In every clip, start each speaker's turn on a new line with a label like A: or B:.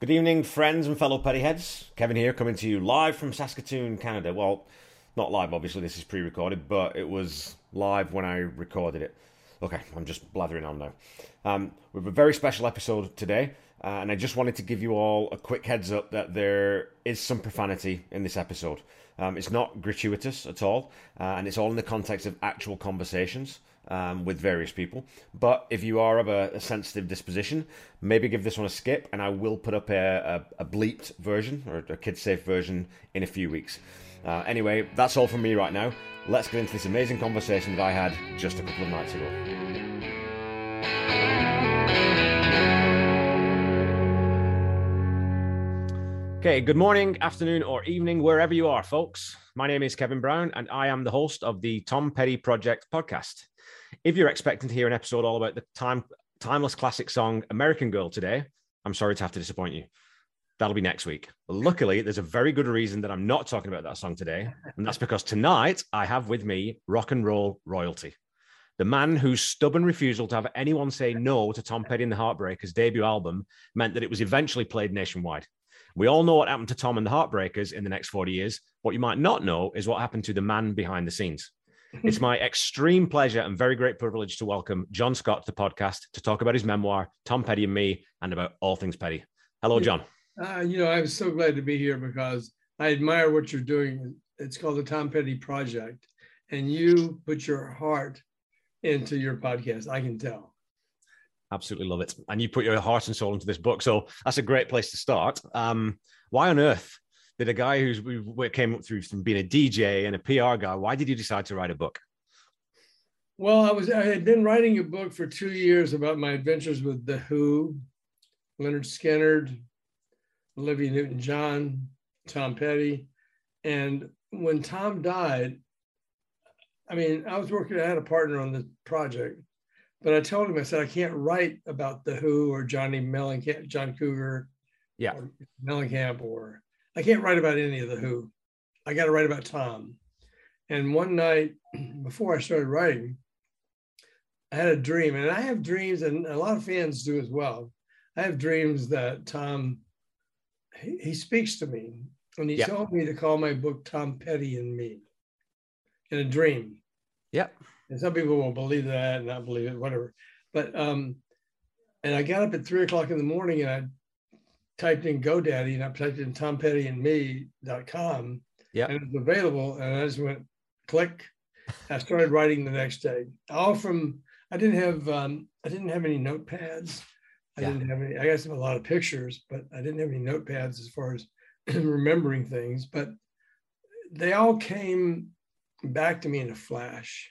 A: Good evening, friends and fellow pettyheads. Kevin here, coming to you live from Saskatoon, Canada. Well, not live, obviously, this is pre recorded, but it was live when I recorded it. Okay, I'm just blathering on now. Um, we have a very special episode today, uh, and I just wanted to give you all a quick heads up that there is some profanity in this episode. Um, it's not gratuitous at all, uh, and it's all in the context of actual conversations um, with various people. But if you are of a, a, sensitive disposition, maybe give this one a skip, and I will put up a, a, a bleeped version or a kid safe version in a few weeks. Uh, anyway, that's all from me right now. Let's get into this amazing conversation that I had just a couple of nights ago. Okay, good morning, afternoon, or evening, wherever you are, folks. My name is Kevin Brown, and I am the host of the Tom Petty Project podcast. If you're expecting to hear an episode all about the time, timeless classic song American Girl today, I'm sorry to have to disappoint you. That'll be next week. Luckily, there's a very good reason that I'm not talking about that song today. And that's because tonight I have with me rock and roll royalty. The man whose stubborn refusal to have anyone say no to Tom Petty and the Heartbreakers' debut album meant that it was eventually played nationwide. We all know what happened to Tom and the Heartbreakers in the next 40 years. What you might not know is what happened to the man behind the scenes. It's my extreme pleasure and very great privilege to welcome John Scott to the podcast to talk about his memoir, Tom Petty and Me, and about all things Petty. Hello, John.
B: Uh, you know, I'm so glad to be here because I admire what you're doing. It's called the Tom Petty Project, and you put your heart into your podcast. I can tell.
A: Absolutely love it. And you put your heart and soul into this book. So that's a great place to start. Um, why on earth did a guy who's we came up through from being a DJ and a PR guy, why did you decide to write a book?
B: Well, I was I had been writing a book for two years about my adventures with The Who, Lynyrd Skynyrd, Olivia Newton-John, Tom Petty, and when Tom died, I mean, I was working. I had a partner on the project, but I told him I said I can't write about the Who or Johnny Mellencamp, John Cougar,
A: yeah,
B: or Mellencamp, or I can't write about any of the Who. I got to write about Tom. And one night before I started writing, I had a dream, and I have dreams, and a lot of fans do as well. I have dreams that Tom he, he speaks to me, and he yep. told me to call my book Tom Petty and Me in a dream.
A: Yep.
B: And some people won't believe that and not believe it, whatever. But um, and I got up at three o'clock in the morning and I typed in GoDaddy and I typed in Tom Petty and me.com.
A: Yeah.
B: And it was available. And I just went click. I started writing the next day. All from I didn't have um, I didn't have any notepads. I yeah. didn't have any, I guess a lot of pictures, but I didn't have any notepads as far as remembering things. But they all came back to me in a flash.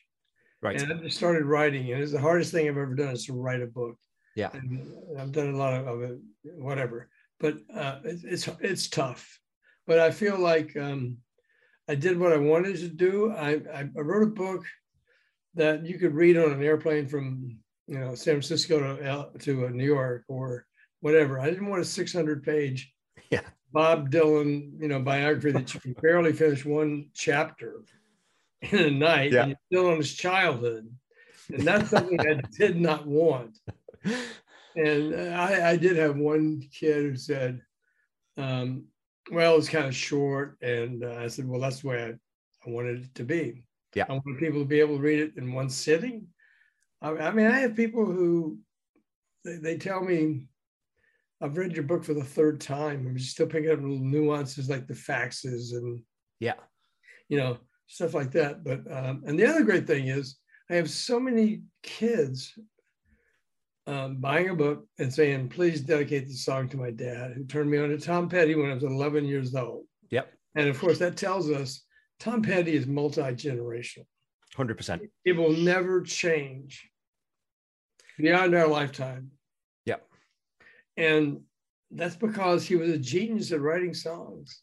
A: Right.
B: And I just started writing. And it's the hardest thing I've ever done is to write a book.
A: Yeah.
B: And I've done a lot of, it, whatever but uh, it's it's tough. But I feel like um, I did what I wanted to do. I, I wrote a book that you could read on an airplane from you know San Francisco to to uh, New York or whatever. I didn't want a 600 page
A: yeah.
B: Bob Dylan you know biography that you can barely finish one chapter in a night yeah. and still on his childhood. And that's something I did not want. And I, I did have one kid who said, um, well, it's kind of short. And uh, I said, well, that's the way I, I wanted it to be.
A: Yeah.
B: I want people to be able to read it in one sitting. I, I mean, I have people who they, they, tell me, I've read your book for the third time. I'm still picking up little nuances like the faxes and
A: yeah,
B: you know, stuff like that. But um, and the other great thing is I have so many kids um, buying a book and saying, please dedicate this song to my dad, who turned me on to Tom Petty when I was 11 years old.
A: Yep.
B: And of course, that tells us Tom Petty is multi generational.
A: 100%.
B: It will never change beyond our lifetime.
A: Yep.
B: And that's because he was a genius at writing songs.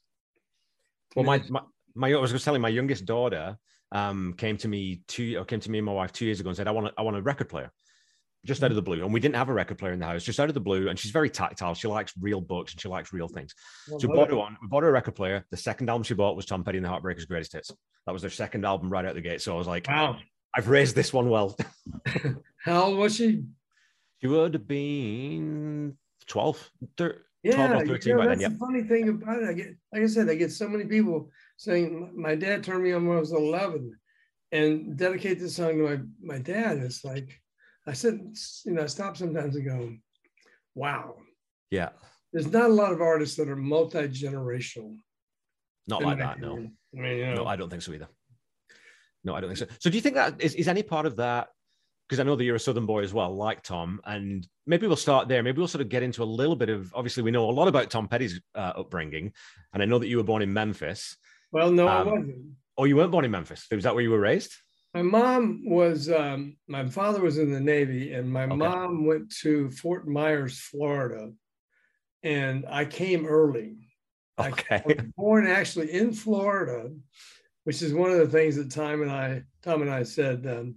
A: Well, my, my, my I was just telling my youngest daughter um, came to me two, or came to me and my wife two years ago and said, I want a, I want a record player just out of the blue. And we didn't have a record player in the house, just out of the blue. And she's very tactile. She likes real books and she likes real things. so we bought her one. We bought her a record player. The second album she bought was Tom Petty and the Heartbreakers' Greatest Hits. That was their second album right out the gate. So I was like,
B: wow,
A: I've raised this one well.
B: How old was she?
A: She would have been 12. 13,
B: yeah, 12 or 13 you know, by that's then. The funny thing about it. I get, like I said, I get so many people saying, my dad turned me on when I was 11 and dedicate this song to my, my dad. It's like, I said, you know, I stop sometimes and go, wow.
A: Yeah.
B: There's not a lot of artists that are multi-generational.
A: Not like that, no. I mean, you know, no, I don't think so either. No, I don't think so. So do you think that is, is any part of that because I know that you're a Southern boy as well, like Tom, and maybe we'll start there. Maybe we'll sort of get into a little bit of. Obviously, we know a lot about Tom Petty's uh, upbringing, and I know that you were born in Memphis.
B: Well, no, um, I wasn't.
A: Oh, you weren't born in Memphis. Was that where you were raised?
B: My mom was. Um, my father was in the Navy, and my okay. mom went to Fort Myers, Florida, and I came early.
A: Okay. I
B: was born actually in Florida, which is one of the things that Tom and I, Tom and I said. Um,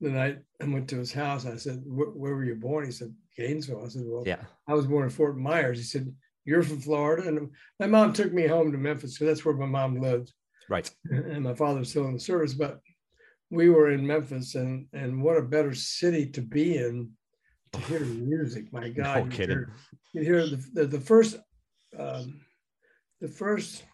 B: the night I went to his house. I said, "Where were you born?" He said, "Gainesville." I said, "Well,
A: yeah,
B: I was born in Fort Myers." He said, "You're from Florida," and my mom took me home to Memphis because that's where my mom lived.
A: Right.
B: And my father's still in the service, but we were in Memphis, and and what a better city to be in to hear music. My God,
A: no kidding.
B: You hear, you hear the, the, the first um, the first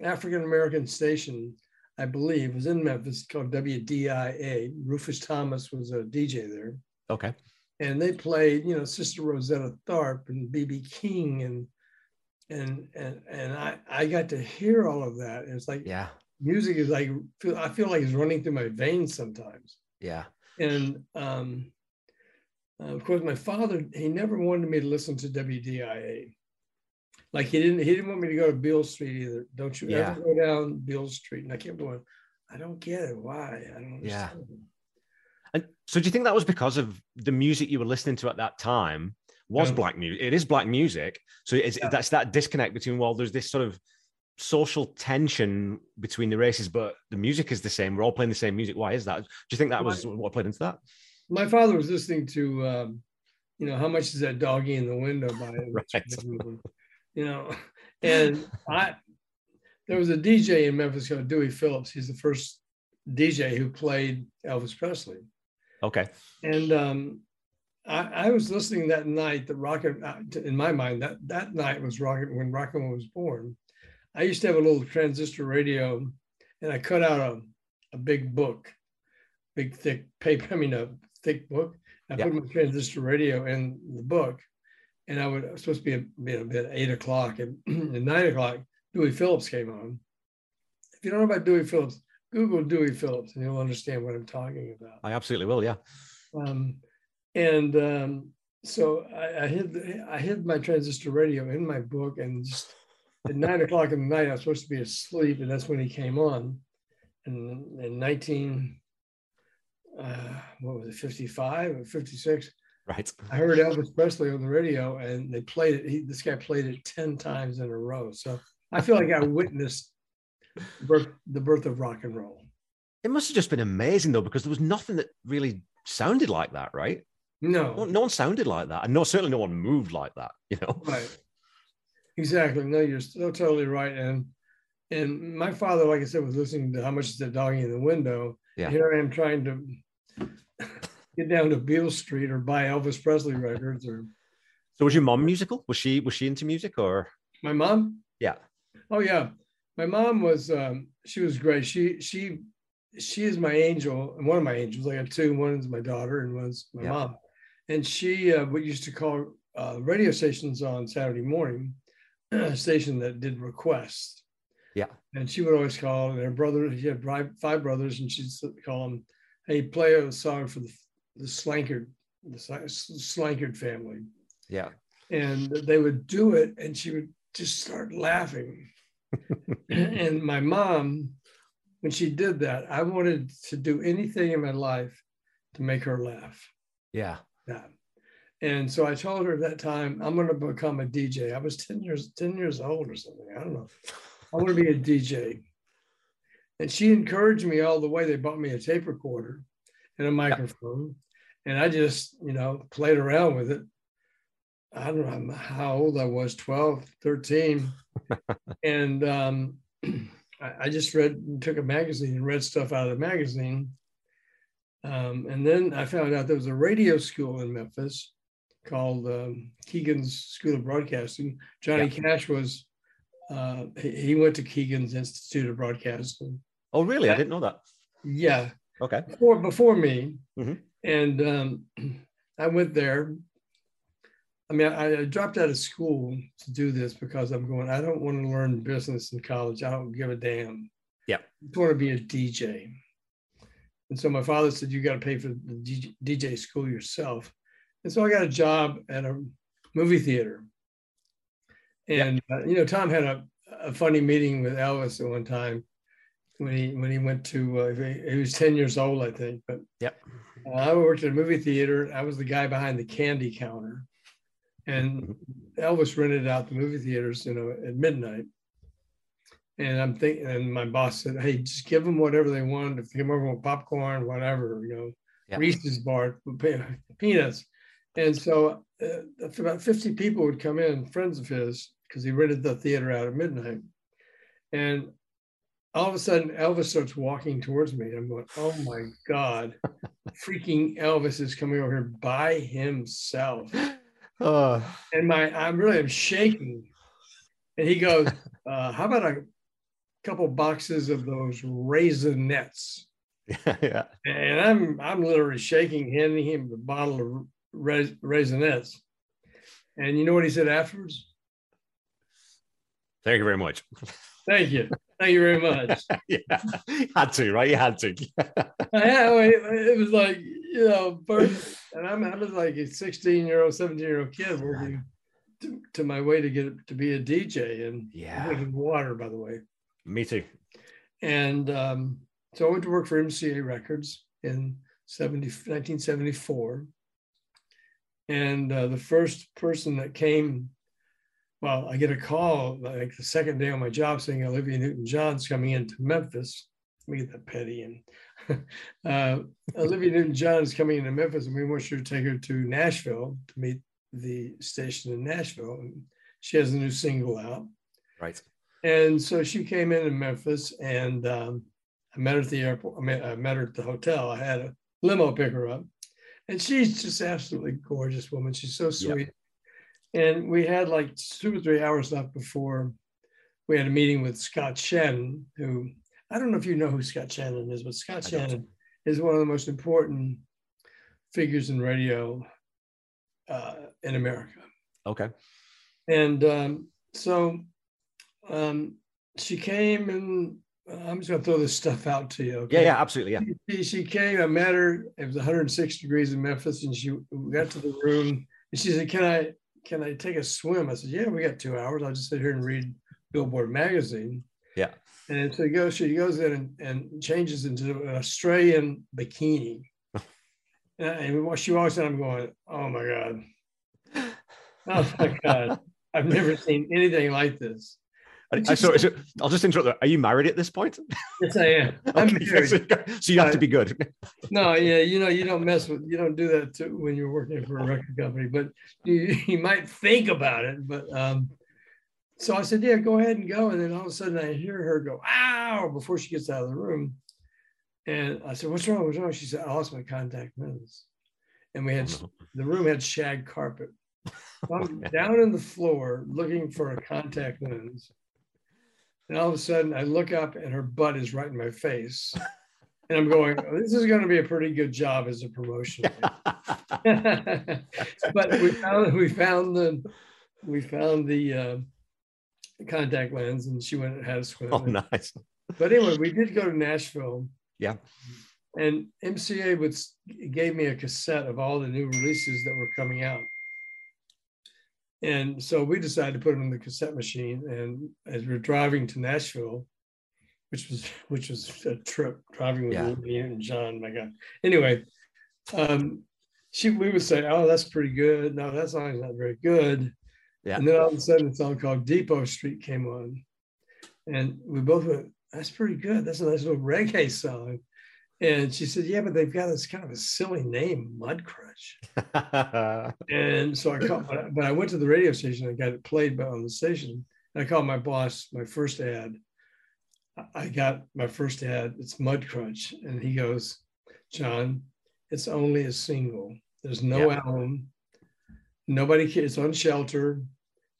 B: African American station I believe, was in Memphis called WDIA. Rufus Thomas was a DJ there.
A: Okay.
B: And they played, you know, Sister Rosetta Tharpe and BB King and and and and I I got to hear all of that. It's like
A: yeah,
B: music is like feel I feel like it's running through my veins sometimes.
A: Yeah.
B: And um uh, of course my father he never wanted me to listen to WDIA like he didn't he didn't want me to go to Beale Street either. Don't you yeah. ever go down Beale Street? And I kept going, I don't get it. Why? I don't
A: Yeah. And so do you think that was because of the music you were listening to at that time was yeah. black music? It is black music. So it's, yeah. that's that disconnect between, well, there's this sort of social tension between the races, but the music is the same. We're all playing the same music. Why is that? Do you think that was what played into that?
B: My father was listening to, um, you know, how much is that doggy in the window by
A: right
B: you know. And I, there was a DJ in Memphis called Dewey Phillips. He's the first DJ who played Elvis Presley.
A: Okay.
B: And um, I, I, was listening that night. The rocket, uh, in my mind, that that night was rocket when rock and roll was born. I used to have a little transistor radio, and I cut out a, a big book, big thick paper. I mean, a thick book. I put my transistor radio in the book, and I would was supposed to be a, bit eight o'clock and at nine o'clock, Dewey Phillips came on. If you don't know about Dewey Phillips, Google Dewey Phillips and you'll understand what I'm talking about.
A: I absolutely will, yeah.
B: Um, and um, so I, I, hid I hid my transistor radio in my book, and just at nine o'clock in the night, I was supposed to be asleep, and that's when he came on. And in 19, uh, what was it, 55 or 56?
A: Right.
B: I heard Elvis Presley on the radio, and they played it. He, this guy played it ten times in a row. So I feel like I witnessed birth, the birth of rock and roll.
A: It must have just been amazing, though, because there was nothing that really sounded like that, right?
B: No,
A: no, no one sounded like that, and no, certainly no one moved like that. You know,
B: right? Exactly. No, you're so totally right. And and my father, like I said, was listening to how much is the doggy in the window.
A: Yeah.
B: Here I am trying to get down to Beale Street or buy Elvis Presley records or.
A: So was your mom musical? Was she was she into music or?
B: My mom.
A: Yeah.
B: Oh yeah, my mom was. Um, she was great. She she she is my angel and one of my angels. I have two. One is my daughter and one's my yeah. mom. And she uh, what used to call uh, radio stations on Saturday morning, station that did requests.
A: Yeah.
B: And she would always call, and her brother, she had five brothers, and she'd call them, hey, play a song for the the Slankard, the Slankard family.
A: Yeah.
B: And they would do it, and she would just start laughing. and my mom, when she did that, I wanted to do anything in my life to make her laugh.
A: Yeah.
B: Yeah. And so I told her at that time, I'm going to become a DJ. I was 10 years, 10 years old or something. I don't know. I want to be a DJ. And she encouraged me all the way. They bought me a tape recorder and a microphone and I just, you know, played around with it. I don't know how old I was 12, 13. and um, I, just read, took a magazine and read stuff out of the magazine. Um, and then I found out there was a radio school in Memphis called um, Keegan's School of Broadcasting. Johnny
A: Yeah.
B: Cash was, uh, he, went to Keegan's Institute of Broadcasting.
A: Oh, really? I didn't know that.
B: Yeah,
A: Okay.
B: before, before me.
A: Mhm.
B: And um, I went there. I mean, I, I dropped out of school to do this because I'm going, I don't want to learn business in college. I don't give a damn.
A: Yeah.
B: I just want to be a DJ. And so my father said, You got to pay for the DJ, DJ school yourself. And so I got a job at a movie theater. And, uh, you know, Tom had a, a funny meeting with Elvis at one time when he when he went to uh, he, he was 10 years old i think but
A: Yep.
B: uh, i worked at a movie theater. I was the guy behind the candy counter. And elvis rented out the movie theaters you know at midnight. And i'm thinking and my boss said hey just give them whatever they want. If they come over with popcorn whatever you know
A: Yep.
B: reese's bar peanuts and so uh, about 50 people would come in friends of his because he rented the theater out at midnight and all of a sudden Elvis starts walking towards me. and I'm going, oh my God, freaking Elvis is coming over here by himself.
A: Oh,
B: And my I'm really I'm shaking. And he goes, uh, how about a couple boxes of those raisinets?
A: yeah, yeah.
B: And I'm I'm literally shaking, handing him the bottle of rais- raisinets. And you know what he said afterwards?
A: Thank you very much.
B: Thank you. Thank you very much.
A: yeah, had to, right? You had to.
B: Yeah, it it was like you know, first, and I'm I was like a 16 year old, 17 year old kid working to, to my way to get to be a DJ and
A: Yeah.
B: drinking water, by the way.
A: Me too.
B: And um, so I went to work for MCA Records in 70, 1974. And uh, the first person that came, well, I get a call like the second day on my job saying Olivia Newton John's coming into Memphis. Let me get that petty. And uh, Olivia Newton John is coming into Memphis, and we want you to take her to Nashville to meet the station in Nashville. And she has a new single out.
A: Right.
B: And so she came in in Memphis, and um, I met her at the airport. I, I met her at the hotel. I had a limo pick her up, and she's just absolutely gorgeous woman. She's so sweet. And we had like two or three hours left before we had a meeting with Scott Shannon, who I don't know if you know who Scott Shannon is, but Scott
A: I.
B: Shannon is one of the most important figures in radio uh, in America.
A: Okay.
B: And um, so um, she came and I'm just going to throw this stuff out to you.
A: Yeah, yeah, absolutely. Yeah.
B: She, she came, I met her. It was 106 degrees in Memphis, and she got to the room and she said, Can I can I take a swim? I said, Yeah, we got two hours. I'll just sit here and read Billboard magazine.
A: Yeah.
B: And so he goes, she goes in and, and changes into an Australian bikini. and, she walks in, I'm going, Oh my God. Oh my God. I've never seen anything like this.
A: I, sorry, so I'll just interrupt. Are you married at this point?
B: Yes, I am. I'm married.
A: So so you have to be good.
B: No, yeah, you know, you don't mess with, you don't do that to, when you're working for a record company, but you, you might think about it. But um, so I said, yeah, go ahead and go. And then all of a sudden I hear her go, ow, before she gets out of the room. And I said, what's wrong? What's wrong? She said, I lost my contact lens. And we had,
A: Oh,
B: the room had shag carpet. So I'm down in the floor looking for a contact lens. And all of a sudden I look up and her butt is right in my face. And I'm going, oh, this is going to be a pretty good job as a promotion. but we found we found the we found the uh, contact lens, and she went and had a swim.
A: oh, nice.
B: But anyway, we did go to Nashville.
A: Yeah.
B: And MCA would gave me a cassette of all the new releases that were coming out. And so we decided to put them in the cassette machine. And as we're driving to Nashville, which was which was a trip driving with
A: Yeah.
B: me and John, my God. Anyway, um, she we would say, "Oh, that's pretty good." No, that song's not very good.
A: Yeah.
B: And then all of a sudden, a song called Depot Street came on, and we both went, "That's pretty good. That's a nice little reggae song." And she said, "Yeah, but they've got this kind of a silly name, Mudcrutch." And so I called, but I- went to the radio station. I got it played by- on the station. And I called my boss, my first ad. I- got my first ad. It's Mudcrutch, and he goes, "John, it's only a single. There's no
A: Yeah.
B: album. Nobody cares. It's on shelter.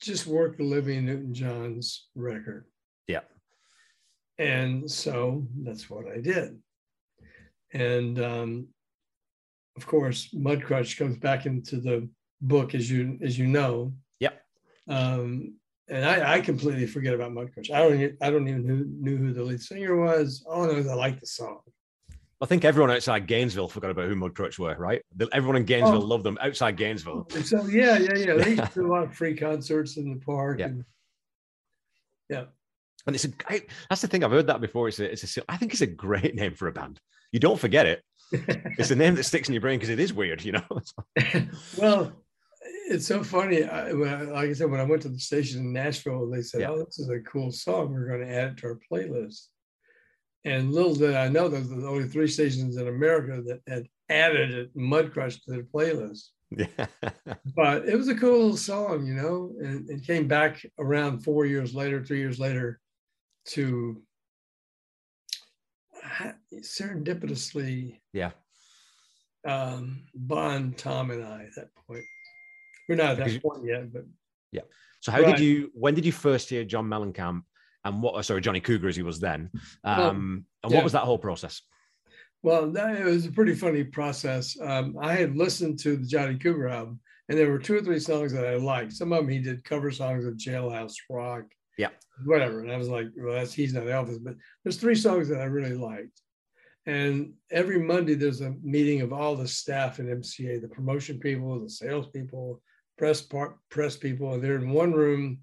B: Just work Olivia Newton John's record.
A: Yeah.
B: And so that's what I did. And um, of course, Mudcrutch comes back into the book, as you as you know.
A: Yep.
B: Um, and I, I completely forget about Mudcrutch. I don't I don't even knew, knew who the lead singer was. All I know is I like the song.
A: I think everyone outside Gainesville forgot about who Mudcrutch were, right? Everyone in Gainesville
B: Oh.
A: loved them outside Gainesville.
B: So yeah, yeah, yeah. They used to do a lot of free concerts in the park.
A: Yeah.
B: And,
A: And it's a great, that's the thing. I've heard that before. It's a, it's a, I think it's a great name for a band. You don't forget it. It's a name that sticks in your brain because it is weird, you know?
B: well, it's so funny. I, when I, like I said, when I went to the station in Nashville, they said,
A: Yeah.
B: "Oh, this is a cool song. We're going to add it to our playlist." And little did I know, those are the only three stations in America that had added it, Mudcrutch to their playlist.
A: yeah.
B: But it was a cool little song, you know, and it came back around four years later, three years later, to serendipitously
A: yeah.
B: um, bond Tom and I at that point. We're not at that point yet, but yeah.
A: So how
B: Right.
A: did you, when did you first hear John Mellencamp and what, sorry, Johnny Cougar as he was then?
B: Well,
A: Um, and
B: yeah.
A: what was that whole process?
B: well, that, it was a pretty funny process. Um, I had listened to the Johnny Cougar album, and there were two or three songs that I liked. Some of them he did cover songs of Jailhouse Rock,
A: Yeah.
B: whatever. And I was like, well, that's he's not Elvis, but there's three songs that I really liked. And every Monday there's a meeting of all the staff at MCA, the promotion people, the sales people, press part, press people, and they're in one room,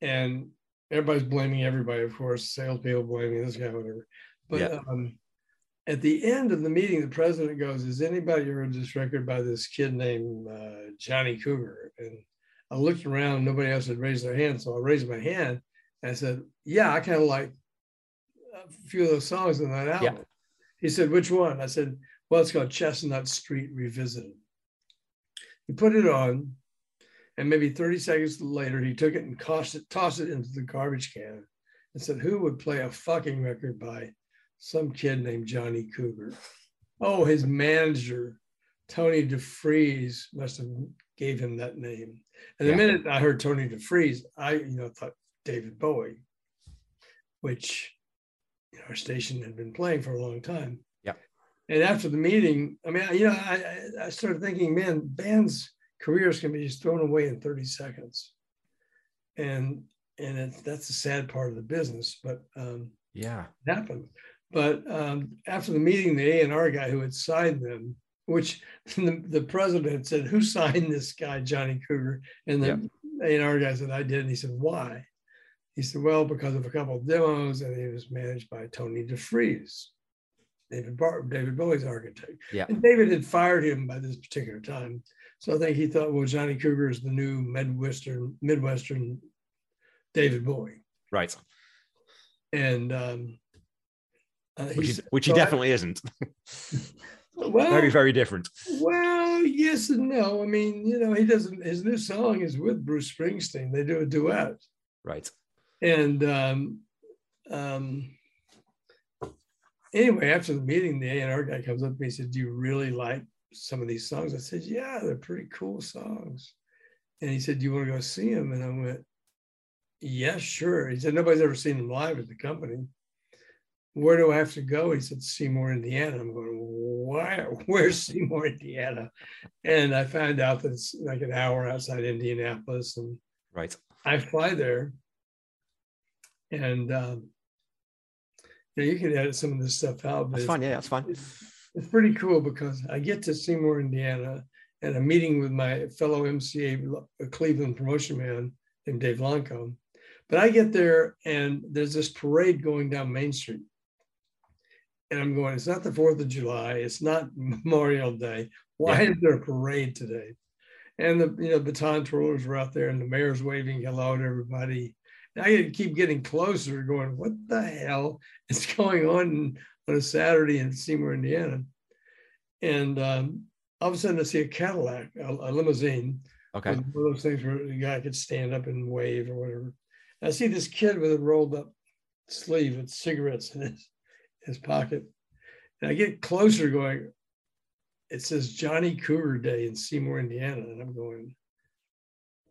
B: and everybody's blaming everybody. Of course, sales people blaming this guy, whatever. But
A: Yeah.
B: um, at the end of the meeting, the president goes, "Has anybody heard this record by this kid named uh, Johnny Cougar?" And I looked around; nobody else had raised their hand, so I raised my hand. And I said, "Yeah, I kind of like a few of those songs in that album." He said, "Which one?" I said, "Well, it's called Chestnut Street Revisited." He put it on, and maybe 30 seconds later, he took it and tossed it, tossed it into the garbage can and said, Who would play a fucking record by some kid named Johnny Cougar? Oh, his manager, Tony DeFries, must have gave him that name. And the
A: Yeah.
B: minute I heard Tony DeFries, I you know thought David Bowie, which you know, our station had been playing for a long time.
A: Yeah.
B: And after the meeting, I mean, you know, I, I- started thinking, man, bands' careers can be just thrown away in 30 seconds. And and it, that's the sad part of the business, but um,
A: Yeah.
B: it happened. But um, after the meeting, the A and R guy who had signed them, which the, the president said, "Who signed this guy, Johnny Cougar?" And the A and R guy said, "I did." And he said, "Why?" He said, "Well, because of a couple of demos, and he was managed by Tony DeFries, David Bar- David Bowie's architect."
A: Yeah.
B: And David had fired him by this particular time, so I think he thought, "Well, Johnny Cougar is the new Midwestern Midwestern David Bowie,"
A: Right.
B: and um, uh,
A: Which, is, which he
B: so I-
A: definitely isn't.
B: Well,
A: very, very different.
B: Well, yes and no. I mean, you know, he doesn't. His new song is with Bruce Springsteen. They do a duet,
A: Right.
B: and um, um, anyway, after the meeting, the A and R guy comes up to me and said, "Do you really like some of these songs?" I said, "Yeah, they're pretty cool songs." And he said, "Do you want to go see them?" And I went, "Yeah, sure." He said, "Nobody's ever seen them live at the company." Where do I have to go? He said, Seymour, Indiana. I'm going, why? Where's Seymour, Indiana? And I found out that it's like an hour outside Indianapolis, and
A: Right.
B: I fly there. And um, you, know, you can edit some of this stuff out, but
A: That's
B: it's-
A: fine. Yeah, that's fine.
B: it's, it's pretty cool because I get to Seymour, Indiana, and a meeting with my fellow MCA Lo- Cleveland promotion man named Dave Lonko. But I get there and there's this parade going down Main Street. And I'm going, it's not the 4th of July, it's not Memorial Day. Why
A: Yeah.
B: is there a parade today? And the you know baton twirlers were out there and the mayor's waving hello to everybody. And I keep getting closer, going, what the hell is going on on a Saturday in Seymour, Indiana. And um, all of a sudden, I see a Cadillac, a, a limousine,
A: Okay.
B: one of those things where the guy could stand up and wave or whatever. And I see this kid with a rolled up sleeve with cigarettes in his, his pocket. And I get closer, going, it says Johnny Cougar Day in Seymour, Indiana. And I'm going,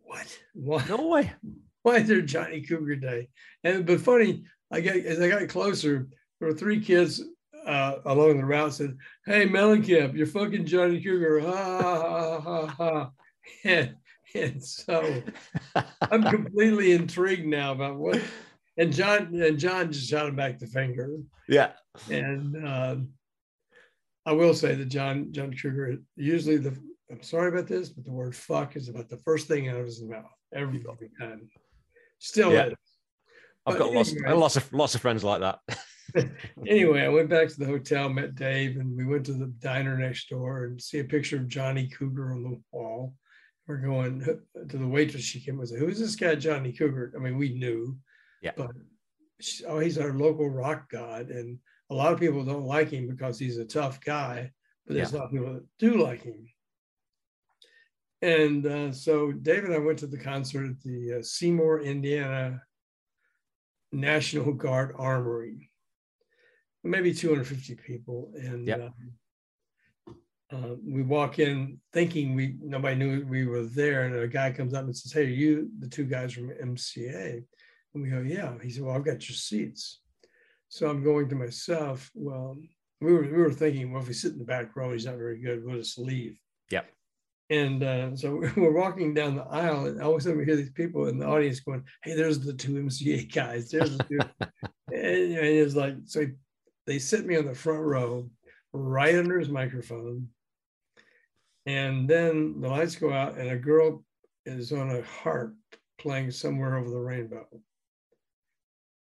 B: what? Why?
A: No way.
B: Why is there Johnny Cougar Day? And but funny, I get as I got closer, there were three kids uh, along the route said, "Hey Mellencamp, you're fucking Johnny Cougar!" Ha ha ha ha ha. And, and so I'm completely intrigued now about what. And John and John just shot him back the finger.
A: Yeah.
B: And um, I will say that John John Cougar usually the I'm sorry about this, but the word "fuck" is about the first thing out of his mouth every time. Still
A: Yeah. I've got lots,
B: anyway.
A: lots of lots of friends like that.
B: anyway, I went back to the hotel, met Dave, and we went to the diner next door and see a picture of Johnny Cougar on the wall. We're going to the waitress. She came and said, "Who's this guy, Johnny Cougar?" I mean, we knew,
A: Yeah.
B: but she, oh, he's our local rock god, and a lot of people don't like him because he's a tough guy, but there's a lot of people that do like him. And uh, so Dave and I went to the concert at the uh, Seymour, Indiana National Guard Armory. Maybe 250 people, and
A: Yep.
B: um, uh, we walk in thinking we nobody knew we were there, and a guy comes up and says, "Hey, are you the two guys from MCA?" And we go, "Yeah." He said, "Well, I've got your seats." So I'm going to myself. Well, we were we were thinking, well, if we sit in the back row, he's not very good. We'll just leave.
A: Yep.
B: And uh, so we're walking down the aisle, and all of a sudden we hear these people in the audience going, "Hey, there's the two MCA guys. There's the two. and, and it's like, so they sit me on the front row, right under his microphone, and then the lights go out, and a girl is on a harp playing somewhere over the rainbow.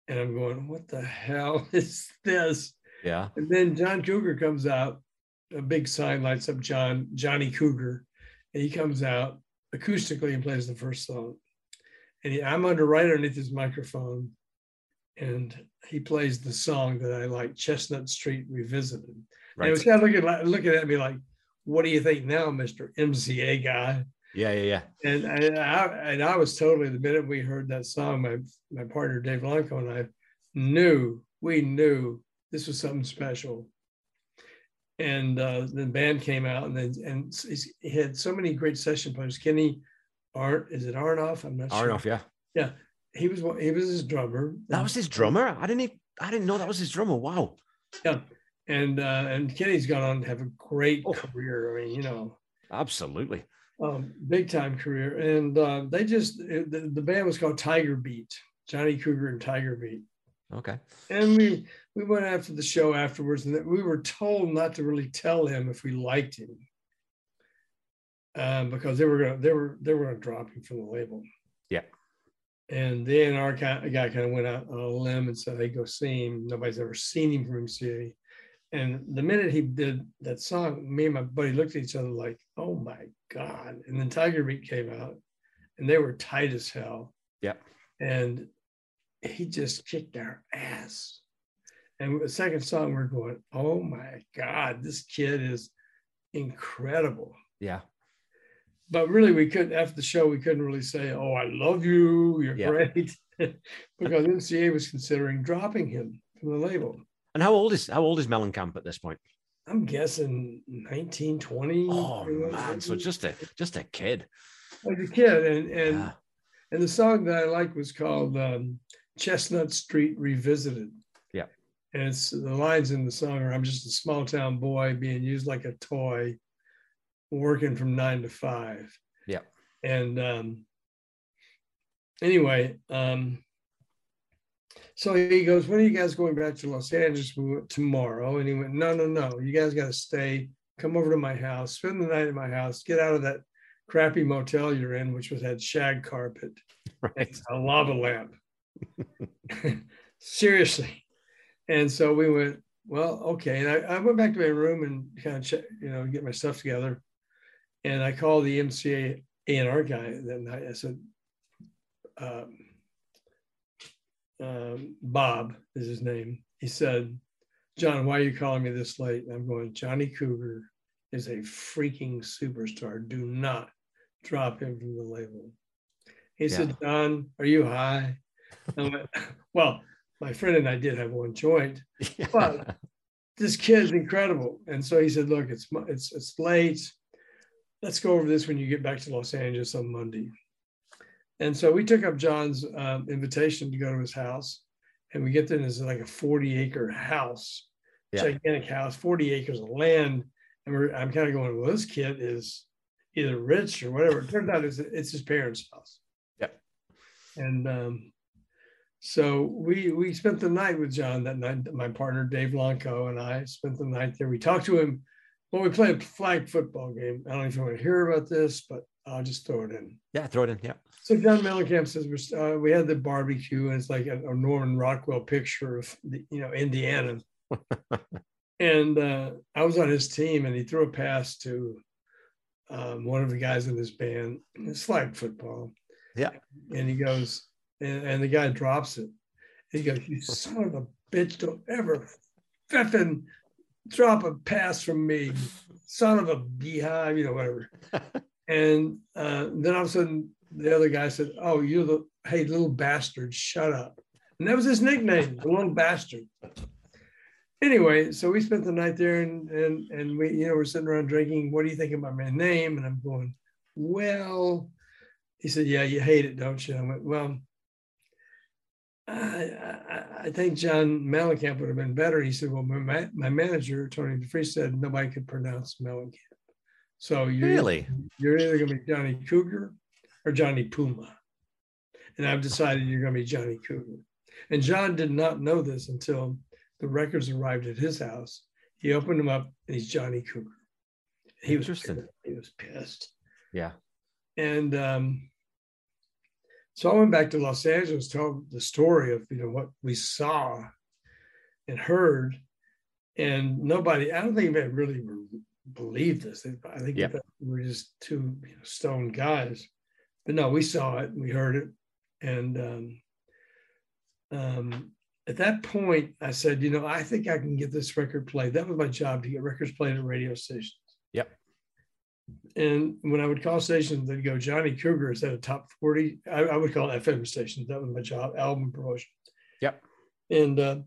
B: And I'm going, what the hell is this?
A: Yeah.
B: And then John Cougar comes out. A big sign lights up John Johnny Cougar, and he comes out acoustically and plays the first song. And he, I'm under right underneath his microphone, and he plays the song that I like, Chestnut Street Revisited. Right. And
A: Right.
B: was kind of looking looking at me like, "What do you think now, Mister MCA guy?"
A: Yeah. Yeah. Yeah.
B: And I, I and I was totally the minute we heard that song, my my partner Dave Blanco and I knew we knew this was something special. And uh, the band came out, and then and he had so many great session players. Kenny Art, is it Aronoff? I'm not
A: sure. Aronoff. Yeah.
B: sure. He was one- he was his drummer.
A: That was his drummer. I didn't. Even, I didn't know that was his drummer. Wow.
B: Yeah, and uh, and Kenny's gone on to have a great
A: Oh.
B: career. I mean, you know,
A: Absolutely.
B: Um, big time career. And uh, they just it- the, the band was called Tiger Beat, Johnny Cougar and Tiger Beat.
A: Okay.
B: And we we went after the show afterwards, and we were told not to really tell him if we liked him, um, because they were gonna they were they were gonna drop him from the label.
A: Yeah.
B: And then our guy, guy kind of went out on a limb and said, "Hey, go see him." Nobody's ever seen him from MCA. And the minute he did that song, me and my buddy looked at each other like, "Oh my god!" And then Tiger Beat came out, and they were tight as hell.
A: Yeah.
B: And he just kicked our ass. And the second song, we're going, oh my God, this kid is incredible.
A: Yeah.
B: But really, we couldn't, after the show, we couldn't really say, oh, I love you, you're
A: Yeah.
B: great. because MCA was considering dropping him from the label.
A: And how old is how old is Mellencamp at this point?
B: I'm guessing 19, 20.
A: Oh man, so just a just a kid.
B: like a kid. And, and,
A: Yeah.
B: and the song that I like was called um, Chestnut Street Revisited.
A: Yeah.
B: And it's the lines in the song are I'm just a small town boy being used like a toy, working from nine to five.
A: Yeah.
B: And um, anyway, um, so he goes, When are you guys going back to Los Angeles? We went tomorrow. And he went, No, no, no. You guys got to stay. Come over to my house, spend the night at my house, get out of that crappy motel you're in, which was had shag carpet
A: Right.
B: a lava lamp. Seriously. And so we went, well, okay. And I, I went back to my room and kind of check, you know, get my stuff together. And I called the MCA A&R guy that night. I said, um, um, Bob is his name. He said, John, why are you calling me this late? And I'm going, Johnny Cougar is a freaking superstar. Do not drop him from the label. He said, John, are you high? I went, well, my friend and I did have one joint. But- This kid's incredible. And so he said, look, it's it's it's late. Let's go over this when you get back to Los Angeles on Monday. And so we took up John's um, invitation to go to his house, and we get there, and it's like a 40 acre house,
A: Yeah.
B: gigantic house, 40 acres of land. And we're, I'm kind of going, well, this kid is either rich or whatever. It turns out it's, it's his parents' house.
A: Yeah.
B: And um, so we we spent the night with John that night. My partner Dave Lonco and I spent the night there. We talked to him. Well, we played a flag football game. I don't know if you want to hear about this, but I'll just throw it in.
A: Yeah, throw it in. Yeah.
B: So John Mellencamp says we're, uh, we had the barbecue, and it's like a, a Norman Rockwell picture of the, you know Indiana. and uh, I was on his team, and he threw a pass to um, one of the guys in his band. It's flag football.
A: Yeah.
B: And he goes, and, and the guy drops it. He goes, "You son of a bitch! Don't ever effing drop a pass from me, son of a beehive, you know, whatever." and uh, then all of a sudden, the other guy said, "Oh, you're the hey little bastard, shut up." And that was his nickname, the little bastard. Anyway, so we spent the night there, and and and we, you know, we're sitting around drinking. What do you think about my name? And I'm going, well. He said, "Yeah, you hate it, don't you?" I went, "Well." I, I, I think John Mellencamp would have been better. He said, "Well, my, my manager Tony DeFries said nobody could pronounce Mellencamp, so you're
A: Really?
B: you're either going to be Johnny Cougar or Johnny Puma. And I've decided you're going to be Johnny Cougar. And John did not know this until the records arrived at his house. He opened them up and he's Johnny Cougar. He was
A: Interesting.
B: pissed. he was pissed.
A: Yeah.
B: And um, so I went back to Los Angeles, told the story of you know what we saw and heard, and nobody. I don't think they really believed this. I think that we were just two you know, stone guys, but no, we saw it, we heard it, and um, um, at that point, I said, you know, I think I can get this record played. That was my job to get records played at radio stations.
A: Yep.
B: And when I would call stations, they'd go, Johnny Cougar is at a top 40. I, I would call FM stations. That was my job, album promotion.
A: Yep.
B: And uh,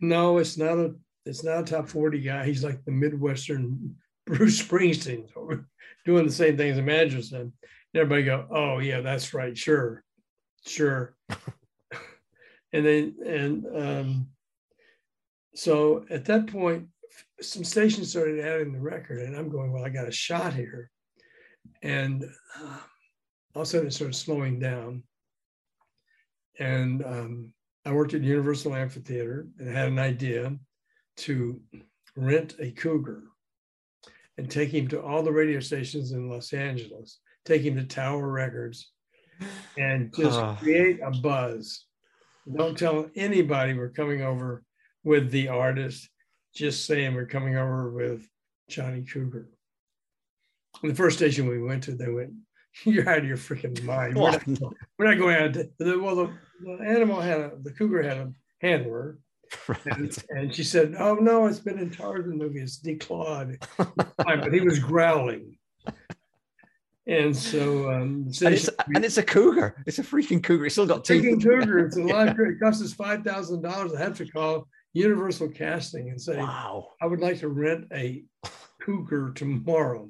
B: no, it's not a it's not a top 40 guy. He's like the Midwestern Bruce Springsteen. Doing the same thing as Imagine said. And everybody go, oh yeah, that's right. Sure. Sure. and then and um, so at that point, some stations started adding the record, and I'm going, well, I got a shot here, and uh, all of a sudden it started slowing down, and um, I worked at Universal Amphitheater and had an idea to rent a Cougar and take him to all the radio stations in Los Angeles, take him to Tower Records, and just
A: Ah.
B: create a buzz. Don't tell anybody we're coming over with the artist. Just saying we're coming over with Johnny Cougar. The first station we went to, they went, "You're out of your freaking mind. We're not, we're not going out." To, the, well, the, the animal had a, the cougar had a handler, and,
A: Right.
B: and she said, "Oh no, it's been in Tarzan movies, declawed." Fine, but he was growling, and so um,
A: And it's,
B: station-
A: and it's a cougar. It's a freaking cougar. It's still got teeth.
B: Taking Cougar, it's a
A: Yeah.
B: live cougar. It costs us five thousand dollars. I have to call Universal Casting and say,
A: Wow.
B: I would like to rent a Cougar tomorrow.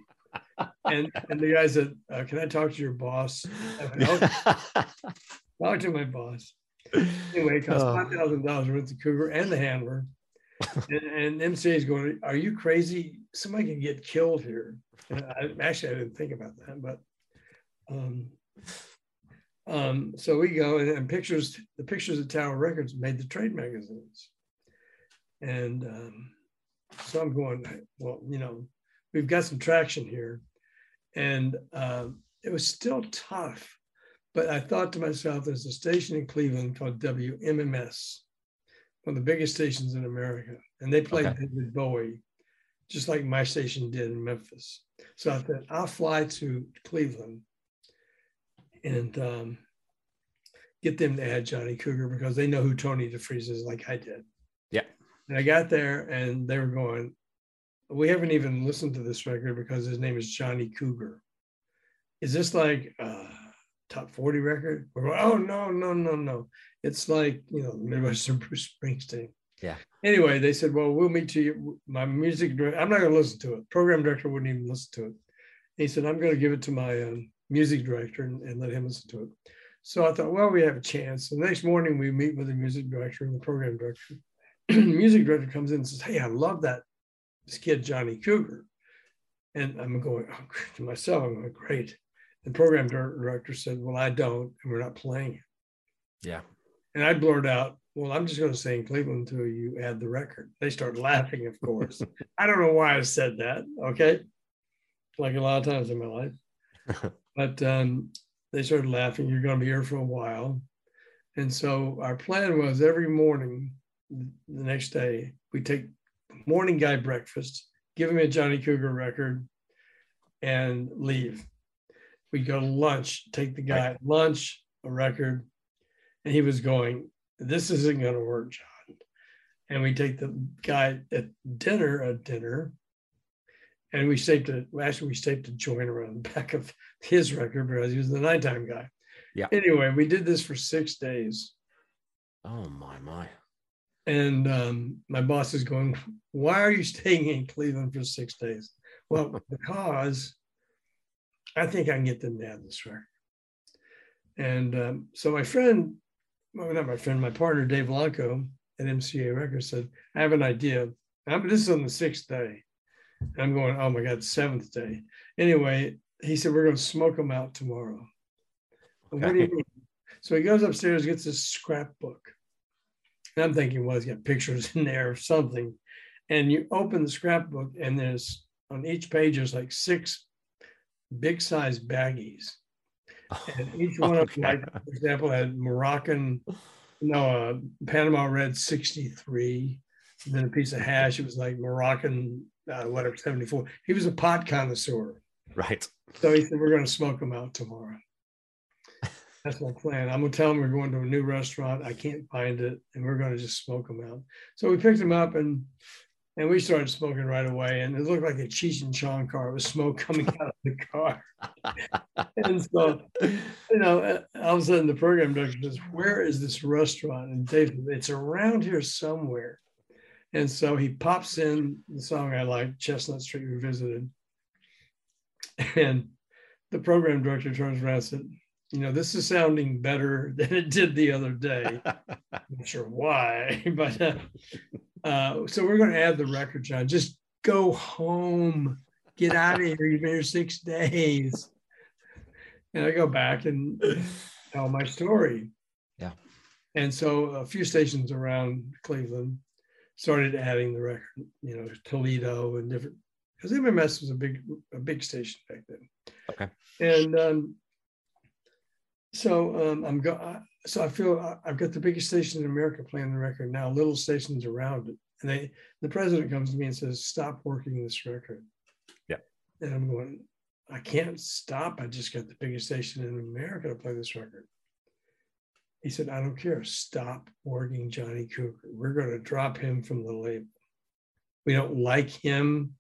B: And and the guy said, uh, Can I talk to your boss? "Okay." Talk to my boss. Anyway, it cost
A: Oh.
B: five thousand dollars to rent the Cougar and the handler. And, and MCA is going, Are you crazy? Somebody can get killed here. And I, actually, I didn't think about that, but um, um, so we go and, and pictures, the pictures of Tower Records made the trade magazines. And um, so I'm going, well, you know, we've got some traction here. And um, it was still tough. But I thought to myself, there's a station in Cleveland called WMMS, one of the biggest stations in America. And they played
A: Okay.
B: David Bowie, just like my station did in Memphis. So I thought, I'll fly to Cleveland and um, get them to add Johnny Cougar because they know who Tony DeFries is, like I did.
A: Yeah.
B: And I got there and they were going, We haven't even listened to this record because his name is Johnny Cougar. Is this like a top 40 record? We're going, Oh, no, no, no, no. It's like, you know, Midwestern Bruce Springsteen.
A: Yeah.
B: Anyway, they said, Well, we'll meet you. My music director, I'm not going to listen to it. Program director wouldn't even listen to it. He said, I'm going to give it to my um, music director and, and let him listen to it. So I thought, well, we have a chance. The next morning, we meet with the music director and the program director. the music director comes in and says, Hey, I love that this kid, Johnny Cougar. And I'm going, oh, to myself, I'm going, great. The program director said, Well, I don't, and we're not playing it.
A: Yeah.
B: And I blurted out, Well, I'm just going to sing Cleveland until you add the record. They start laughing, of course. I don't know why I said that. Okay. Like a lot of times in my life. but um, they started laughing. You're going to be here for a while. And so our plan was every morning, the next day, we take morning guy breakfast, give him a Johnny Cougar record, and leave. We go to lunch, take the guy at lunch, a record, and he was going, This isn't going to work, John. And we take the guy at dinner, a dinner, and we taped it. Actually, we taped a joint around the back of his record because he was the nighttime guy.
A: Yeah.
B: Anyway, we did this for six days.
A: Oh my my.
B: And um, my boss is going, Why are you staying in Cleveland for six days? Well, because I think I can get them to add this record. And um, so my friend, well, not my friend, my partner, Dave Blanco at MCA Records said, I have an idea. I'm, this is on the sixth day. I'm going, oh my God, seventh day. Anyway, he said, we're going to smoke them out tomorrow. Okay. What do you mean? So he goes upstairs, gets this scrapbook. And I'm thinking, well, he's got pictures in there or something. And you open the scrapbook, and there's on each page, there's like six big size baggies. And each one okay. of them, like, for example, had Moroccan, no, uh, Panama Red 63, and then a piece of hash. It was like Moroccan uh, whatever, 74. He was a pot connoisseur.
A: Right.
B: So he said, We're going to smoke them out tomorrow. That's my plan. I'm going to tell him we're going to a new restaurant. I can't find it. And we're going to just smoke them out. So we picked them up and and we started smoking right away. And it looked like a Cheech and Chong car. It was smoke coming out of the car. and so, you know, uh, all of a sudden the program director says, Where is this restaurant? And Dave, it's around here somewhere. And so he pops in the song I like, Chestnut Street Revisited. And the program director turns around and said, You know, this is sounding better than it did the other day. I'm not sure why, but uh, uh, so we're going to add the record, John. Just go home, get out of here. You've been here six days. And I go back and tell my story.
A: Yeah.
B: And so a few stations around Cleveland started adding the record, you know, Toledo and different because MMS was a big a big station back then.
A: Okay.
B: And um, so um, I'm go. So I feel I've got the biggest station in America playing the record now. Little stations around it, and they the president comes to me and says, "Stop working this record."
A: Yeah.
B: And I'm going. I can't stop. I just got the biggest station in America to play this record. He said, I don't care. Stop working Johnny Cougar. We're going to drop him from the label. We don't like him.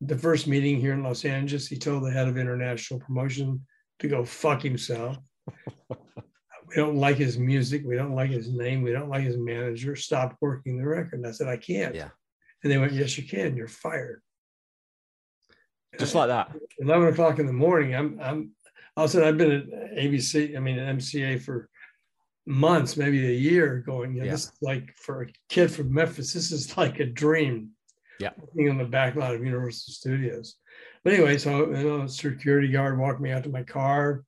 B: The first meeting here in Los Angeles, he told the head of international promotion to go fuck himself. we don't like his music. We don't like his name. We don't like his manager. Stop working the record. And I said, I can't.
A: Yeah.
B: And they went, Yes, you can. You're fired.
A: Just like that.
B: 11 o'clock in the morning, I'm, I'm, all of a sudden I've been at ABC, I mean, at MCA for months, maybe a year, going, you know, yeah. this is like for a kid from Memphis, this is like a dream.
A: Yeah.
B: Being on the back lot of Universal Studios. But anyway, so you know, a security guard walked me out to my car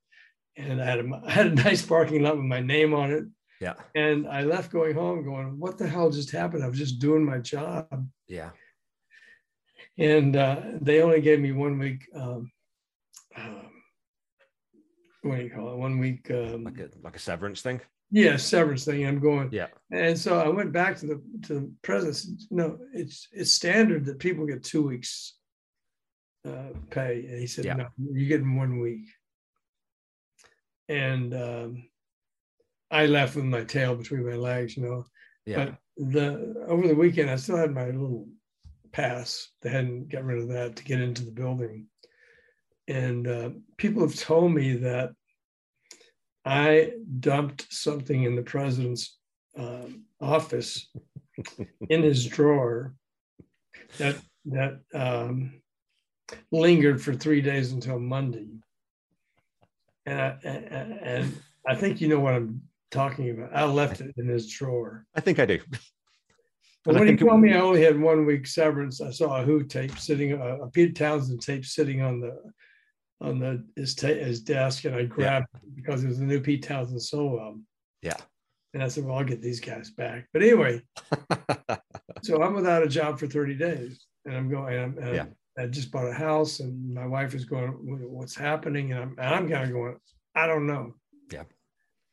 B: and I had a, I had a nice parking lot with my name on it.
A: Yeah.
B: And I left going home going, what the hell just happened? I was just doing my job.
A: Yeah.
B: And uh, they only gave me one week. Um, um, what do you call it? One week. Um,
A: like a like a severance thing
B: yeah severance thing i'm going
A: yeah
B: and so i went back to the to the president no it's it's standard that people get two weeks uh, pay and he said yeah. no you get in one week. And um, i left with my tail between my legs you know.
A: Yeah.
B: but the over the weekend i still had my little pass. They hadn't got rid of that to get into the building. And uh, people have told me that I dumped something in the president's um, office in his drawer that that um, lingered for three days until Monday, and I, and I think you know what I'm talking about. I left it in his drawer.
A: I think I do.
B: But when he told me I only had one week severance, I saw a Who tape sitting, a, a Pete Townshend tape sitting on the on the his, ta- his desk, and I grabbed yeah. it because it was a new Pete Townshend solo album.
A: Yeah.
B: And I said, "Well, I'll get these guys back." But anyway, so I'm without a job for 30 days, and I'm going. And I'm, yeah. I just bought a house, and my wife is going, "What's happening?" And I'm, and I'm kind of going, "I don't know."
A: Yeah.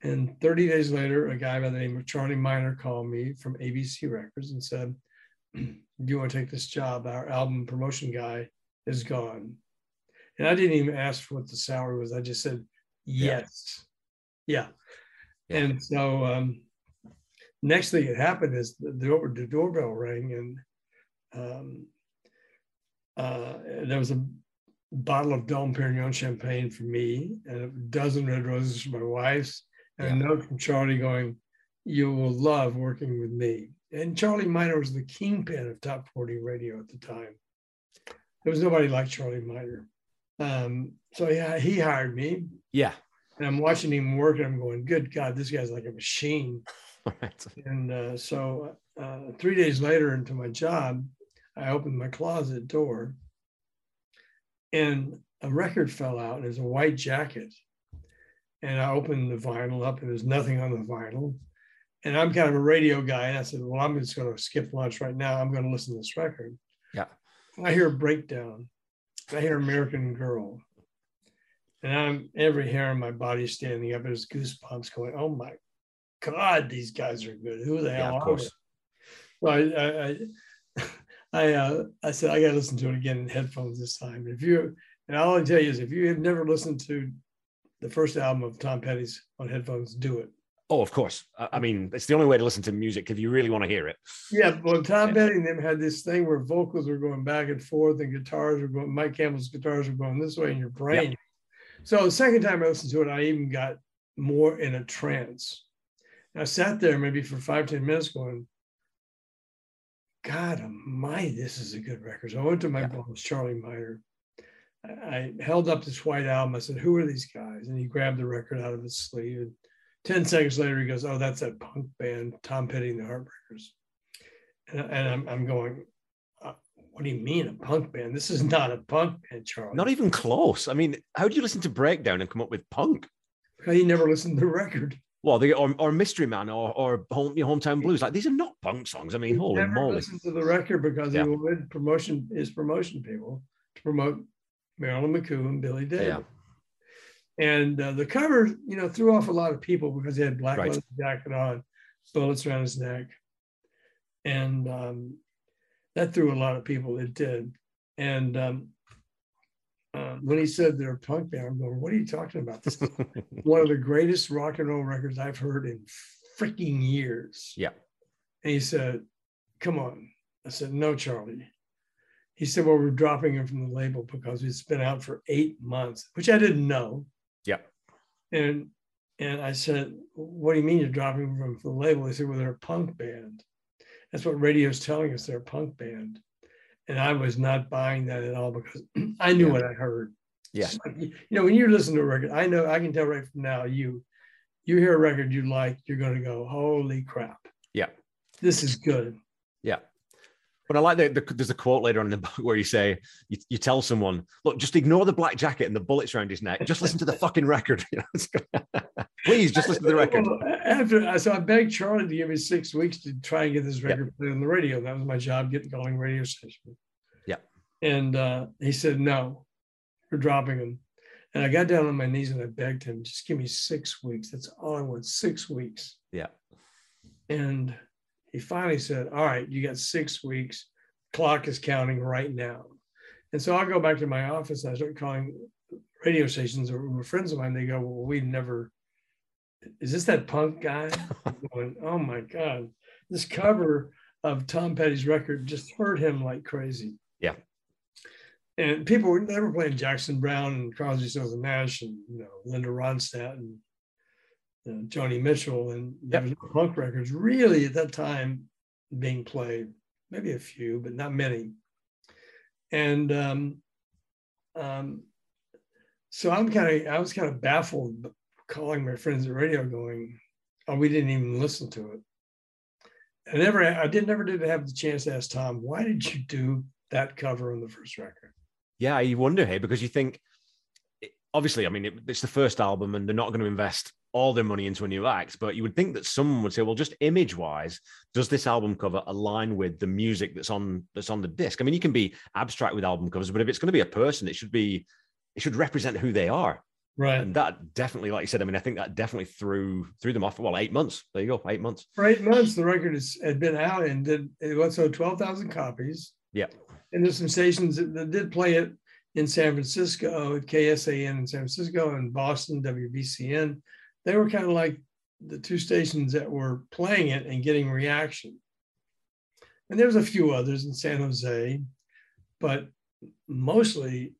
B: And 30 days later, a guy by the name of Charlie Minor called me from ABC Records and said, "Do you want to take this job? Our album promotion guy is gone." And I didn't even ask for what the salary was. I just said yes. Yeah. yeah. And so um, next thing that happened is the, the, the doorbell rang and um, uh, there was a bottle of Dom Perignon champagne for me and a dozen red roses for my wife's and yeah. a note from Charlie going, you will love working with me. And Charlie Minor was the kingpin of top 40 radio at the time. There was nobody like Charlie Minor. Um, so yeah, he hired me.
A: Yeah.
B: And I'm watching him work and I'm going, good God, this guy's like a machine. Right. And uh, so uh, three days later into my job, I opened my closet door and a record fell out. And it was a white jacket. And I opened the vinyl up and there's nothing on the vinyl. And I'm kind of a radio guy. And I said, well, I'm just going to skip lunch right now. I'm going to listen to this record.
A: Yeah.
B: I hear a breakdown. I hear American Girl. And I'm every hair on my body standing up. There's goosebumps going, oh my God, these guys are good. Who the hell yeah, are they? So I, I, I, I, uh, I said, I got to listen to it again in headphones this time. If you, and all I tell you is if you have never listened to the first album of Tom Petty's on headphones, do it.
A: Oh, of course. I mean, it's the only way to listen to music if you really want to hear it.
B: Yeah, well, Tom yeah. Petty and them had this thing where vocals were going back and forth, and guitars were going. Mike Campbell's guitars were going this way in your brain. Yeah. So the second time I listened to it, I even got more in a trance. I sat there maybe for five ten minutes, going, "God my, this is a good record." So I went to my yeah. boss, Charlie Minor. I held up this white album. I said, "Who are these guys?" And he grabbed the record out of his sleeve and 10 seconds later, he goes, Oh, that's that punk band, Tom Petty and the Heartbreakers. And, and I'm, I'm going, uh, What do you mean a punk band? This is not a punk band, Charlie.
A: Not even close. I mean, how do you listen to Breakdown and come up with punk?
B: He never listened to the record.
A: Well, the, or, or Mystery Man or, or home, you know, Hometown Blues. Like, these are not punk songs. I mean, he holy never moly.
B: listened to the record because yeah. he wanted promotion, his promotion people to promote Marilyn McCoo and Billy Davis. Yeah. And uh, the cover, you know, threw off a lot of people because he had black right. leather jacket on, bullets around his neck, and um, that threw a lot of people. It did. And um, uh, when he said they're a punk band, I'm going, "What are you talking about? This is one of the greatest rock and roll records I've heard in freaking years."
A: Yeah.
B: And he said, "Come on." I said, "No, Charlie." He said, "Well, we're dropping him from the label because it's been out for eight months," which I didn't know.
A: Yeah.
B: And and I said, What do you mean you're dropping him from the label? He said, Well, they're a punk band. That's what radio's telling us they're a punk band. And I was not buying that at all because I knew yeah. what I heard.
A: Yeah.
B: Like, you know, when you listen to a record, I know I can tell right from now, you you hear a record you like, you're gonna go, Holy crap.
A: Yeah.
B: This is good.
A: But I like that the, there's a quote later on in the book where you say, you, you, tell someone, look, just ignore the black jacket and the bullets around his neck. Just listen to the fucking record. Please just listen to the record. Well,
B: after, so I begged Charlie to give me six weeks to try and get this record yep. played on the radio. That was my job, getting calling radio station.
A: Yeah.
B: And uh, he said, no, we're dropping him. And I got down on my knees and I begged him, just give me six weeks. That's all I want, six weeks.
A: Yeah.
B: And he finally said, All right, you got six weeks. Clock is counting right now. And so I go back to my office and I start calling radio stations or friends of mine. They go, Well, we never, is this that punk guy? going, oh my God. This cover of Tom Petty's record just hurt him like crazy.
A: Yeah.
B: And people were never playing Jackson Browne and Crosby, Stills and Nash and you know Linda Ronstadt and uh, Joni Mitchell, and there was no punk records really at that time being played. Maybe a few, but not many. And um, um, so I'm kind of I was kind of baffled calling my friends at radio going, oh, we didn't even listen to it. I never, I did never did have the chance to ask Tom, why did you do that cover on the first record?
A: Yeah, you wonder, hey, because you think, obviously, I mean, it, it's the first album and they're not going to invest all their money into a new act, but you would think that someone would say, well, just image wise, does this album cover align with the music that's on that's on the disc? I mean, you can be abstract with album covers, but if it's going to be a person, it should be it should represent who they are.
B: Right.
A: And that definitely, like you said, I mean, I think that definitely threw threw them off. For well, eight months. There you go, eight months.
B: For eight months, the record has, had been out and did it went so twelve thousand copies.
A: Yeah.
B: And there's some stations that, that, did play it in San Francisco at KSAN in San Francisco and Boston WBCN. They were kind of like the two stations that were playing it and getting reaction. And there was a few others in San Jose, but mostly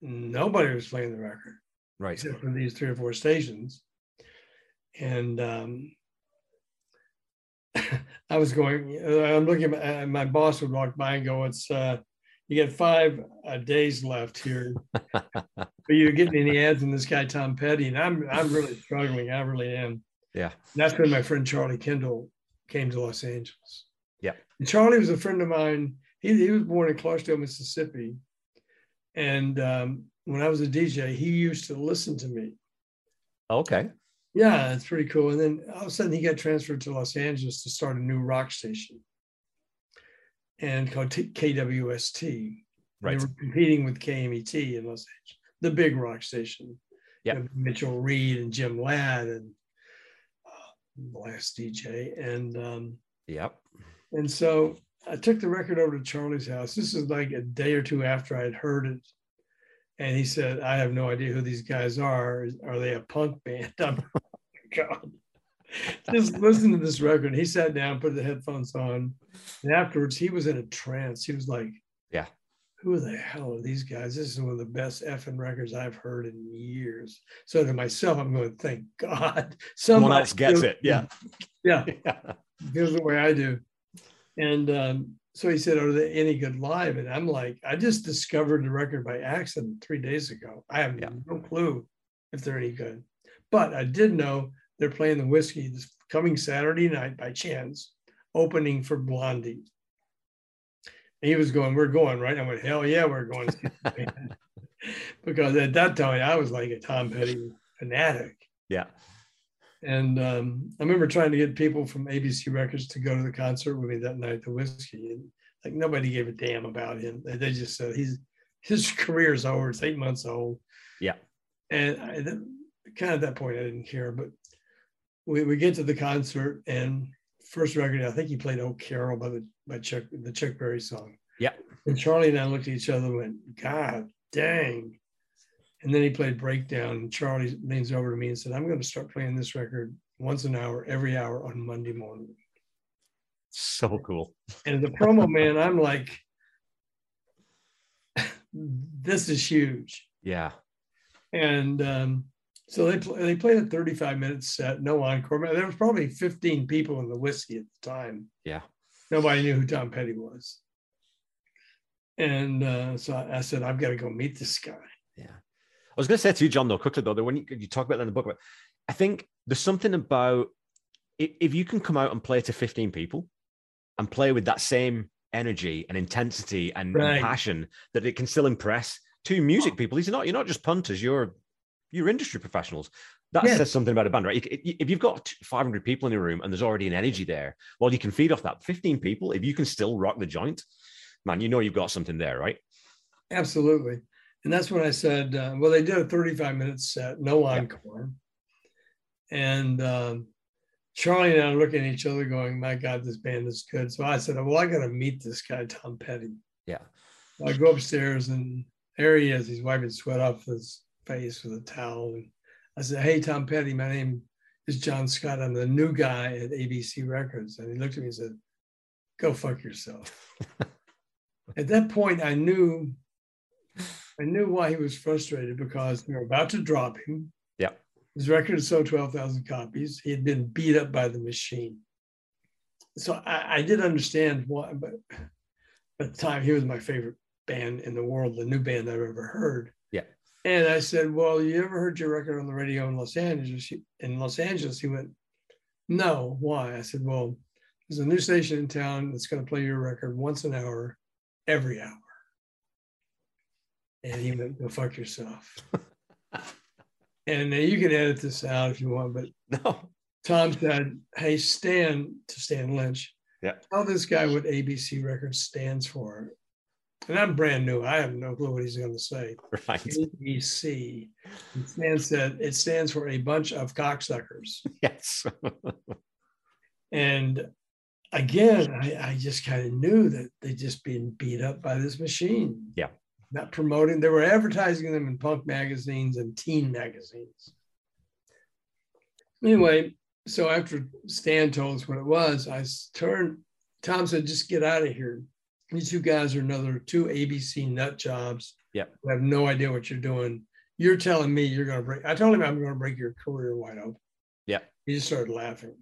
B: nobody was playing the record
A: right?
B: Except for these three or four stations, and um, I was going. I'm looking. At, my boss would walk by and go, "It's uh, you got five uh, days left here, but you're getting any ads in this guy Tom Petty." And I'm I'm really struggling. I really am.
A: Yeah.
B: And that's when my friend Charlie Kendall came to Los Angeles.
A: Yeah.
B: And Charlie was a friend of mine. He, he was born in Clarksdale, Mississippi. And um, when I was a DJ, he used to listen to me.
A: Okay.
B: Yeah, it's pretty cool. And then all of a sudden he got transferred to Los Angeles to start a new rock station and called T- KWST.
A: Right.
B: They were competing with KMET in Los Angeles, the big rock station.
A: Yeah.
B: Mitchell Reed and Jim Ladd and uh, the last DJ. And um,
A: yep.
B: And so I took the record over to Charlie's house. This is like a day or two after I'd heard it and he said, I have no idea who these guys are. Are they a punk band? I'm, oh God. Just listen to this record. He sat down, put the headphones on, and afterwards he was in a trance. He was like,
A: Yeah,
B: who the hell are these guys? This is one of the best effing records I've heard in years. So to myself, I'm going, thank God
A: someone else gets it. Yeah.
B: Yeah. yeah. Feels the way I do. And um, so he said, Are they any good live? And I'm like, I just discovered the record by accident three days ago. I have yeah. no clue if they're any good. But I did know they're playing the Whisky this coming Saturday night by chance, opening for Blondie. And he was going, We're going, right? I went, Hell yeah, we're going. because at that time I was like a Tom Petty fanatic.
A: Yeah.
B: And um, I remember trying to get people from ABC Records to go to the concert with me that night, the Whisky. And like nobody gave a damn about him. They just said he's his career is over. It's eight months old.
A: Yeah.
B: And I, kind of at that point, I didn't care. But we, we get to the concert and first record, I think he played "Oh Carol" by the by Chuck the Chuck Berry song.
A: Yeah.
B: And Charlie and I looked at each other and went, God dang. And then he played Breakdown. And Charlie leans over to me and said, I'm going to start playing this record once an hour, every hour on Monday morning.
A: So cool.
B: And the promo man, I'm like, this is huge.
A: Yeah.
B: And um, so they they played a 35 minute set, no encore. There was probably 15 people in the Whisky at the time.
A: Yeah.
B: Nobody knew who Tom Petty was. And uh, so I said, I've got to go meet this guy.
A: Yeah. I was going to say to you, John, though, quickly though, that when you, you talk about that in the book, but I think there's something about if you can come out and play to 15 people and play with that same energy and intensity and, right. and passion that it can still impress two music oh. people. These are not you're not just punters. You're you're industry professionals. That yes. says something about a band, right? If you've got 500 people in a room and there's already an energy there, well, you can feed off that. 15 people, if you can still rock the joint, man, you know you've got something there, right?
B: Absolutely. And that's when I said, uh, well, they did a 35 minute set, no encore. Yeah. And um, Charlie and I are looking at each other going, my God, this band is good. So I said, well, I got to meet this guy, Tom Petty.
A: Yeah.
B: I go upstairs and there he is. He's wiping sweat off his face with a towel. And I said, hey, Tom Petty, my name is John Scott. I'm the new guy at ABC Records. And he looked at me and said, go fuck yourself. at that point, I knew I knew why he was frustrated because they were about to drop him.
A: Yeah.
B: His record sold 12,000 copies. He had been beat up by the machine. So I, I did understand why, but at the time, he was my favorite band in the world, the new band I've ever heard. And I said, Well, you ever heard your record on the radio in Los Angeles? In Los Angeles, he went, No, why? I said, Well, there's a new station in town that's going to play your record once an hour, every hour. And he went, Go fuck yourself. and uh, you can edit this out if you want, but
A: no.
B: Tom said, Hey, Stan, to Stan Lynch,
A: yeah.
B: tell this guy what ABC Records stands for. And I'm brand new. I have no clue what he's going to say.
A: Right.
B: ABC. It stands, that, it stands for a bunch of cocksuckers.
A: Yes.
B: and again, I, I just kind of knew that they'd just been beat up by this machine.
A: Yeah.
B: Not promoting, they were advertising them in punk magazines and teen magazines. Anyway, so after Stan told us what it was, I turned, Tom said, just get out of here. These two guys are another two ABC nut jobs.
A: Yeah.
B: I have no idea what you're doing. You're telling me you're going to break. I told him I'm going to break your career wide open.
A: Yeah.
B: He just started laughing.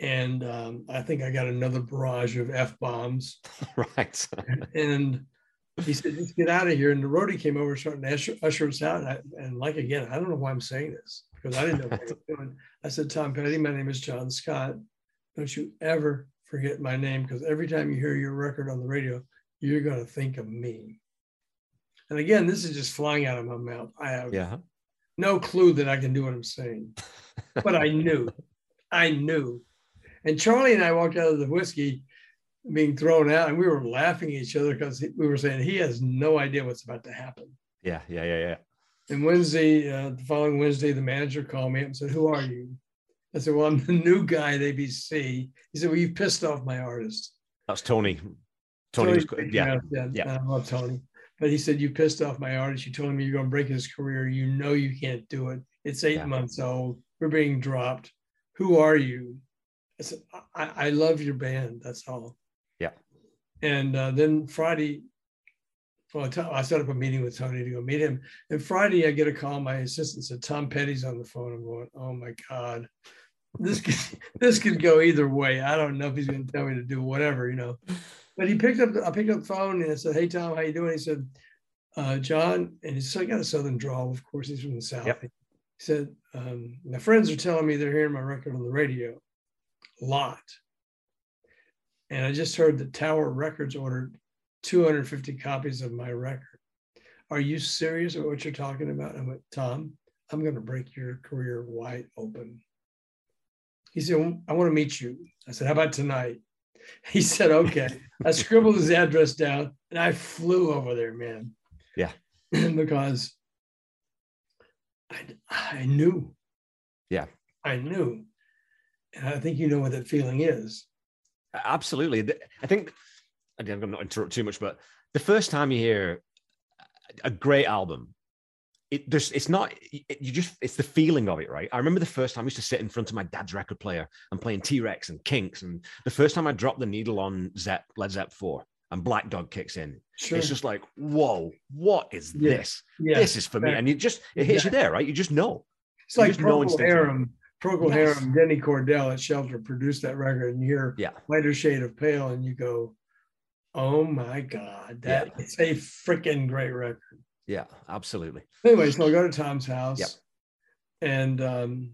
B: And um, I think I got another barrage of F bombs.
A: right.
B: and he said, just get out of here. And the roadie came over, starting to usher, usher us out. And, I, and, like, again, I don't know why I'm saying this because I didn't know what I was doing. I said, Tom Petty, my name is John Scott. Don't you ever forget my name because every time you hear your record on the radio, you're going to think of me. And again, this is just flying out of my mouth. I have
A: yeah.
B: no clue that I can do what I'm saying, but I knew, I knew. And Charlie and I walked out of the Whisky being thrown out, and we were laughing at each other because we were saying he has no idea what's about to happen.
A: Yeah, yeah, yeah, yeah.
B: And Wednesday, uh, the following Wednesday, the manager called me up and said, "Who are you?" I said, Well, I'm the new guy at ABC. He said, Well, you pissed off my artist.
A: That's Tony. Tony, Tony was, yeah.
B: yeah. Yeah. I love Tony. But he said, You pissed off my artist. You told me you're going to break his career. You know you can't do it. It's eight yeah. months old. We're being dropped. Who are you? I said, I, I love your band. That's all.
A: Yeah.
B: And uh, then Friday, well, I set up a meeting with Tony to go meet him. And Friday, I get a call. My assistant said, Tom Petty's on the phone. I'm going, oh my God this could this could go either way. I don't know if he's going to tell me to do whatever, you know. But he picked up. I picked up the phone and I said, "Hey Tom, how you doing?" He said, uh, "John," and he's got a southern drawl. Of course, he's from the south. Yep. He said, um, "My friends are telling me they're hearing my record on the radio, a lot." And I just heard that Tower Records ordered 250 copies of my record. Are you serious about what you're talking about? I went, Tom, I'm going to break your career wide open. He said, I want to meet you. I said, How about tonight? He said, Okay. I scribbled his address down and I flew over there, man.
A: Yeah.
B: because I, I knew.
A: Yeah.
B: I knew. And I think you know what that feeling is.
A: Absolutely. I think, again, I'm not interrupt too much, but the first time you hear a great album, it there's it's not it, you just it's the feeling of it right i remember the first time i used to sit in front of my dad's record player and playing t-rex and kinks and the first time i dropped the needle on zepp led zepp 4 and black dog kicks in sure. it's just like whoa what is yeah. this yeah. this is for me and you just it hits yeah. you there right you just know
B: it's you like Procol Harum Procol yes. Harum Denny Cordell at Shelter produced that record and you hear
A: yeah.
B: lighter shade of pale and you go oh my god that yeah. it's a freaking great record
A: yeah, absolutely.
B: Anyway, so I go to Tom's house yep. and um,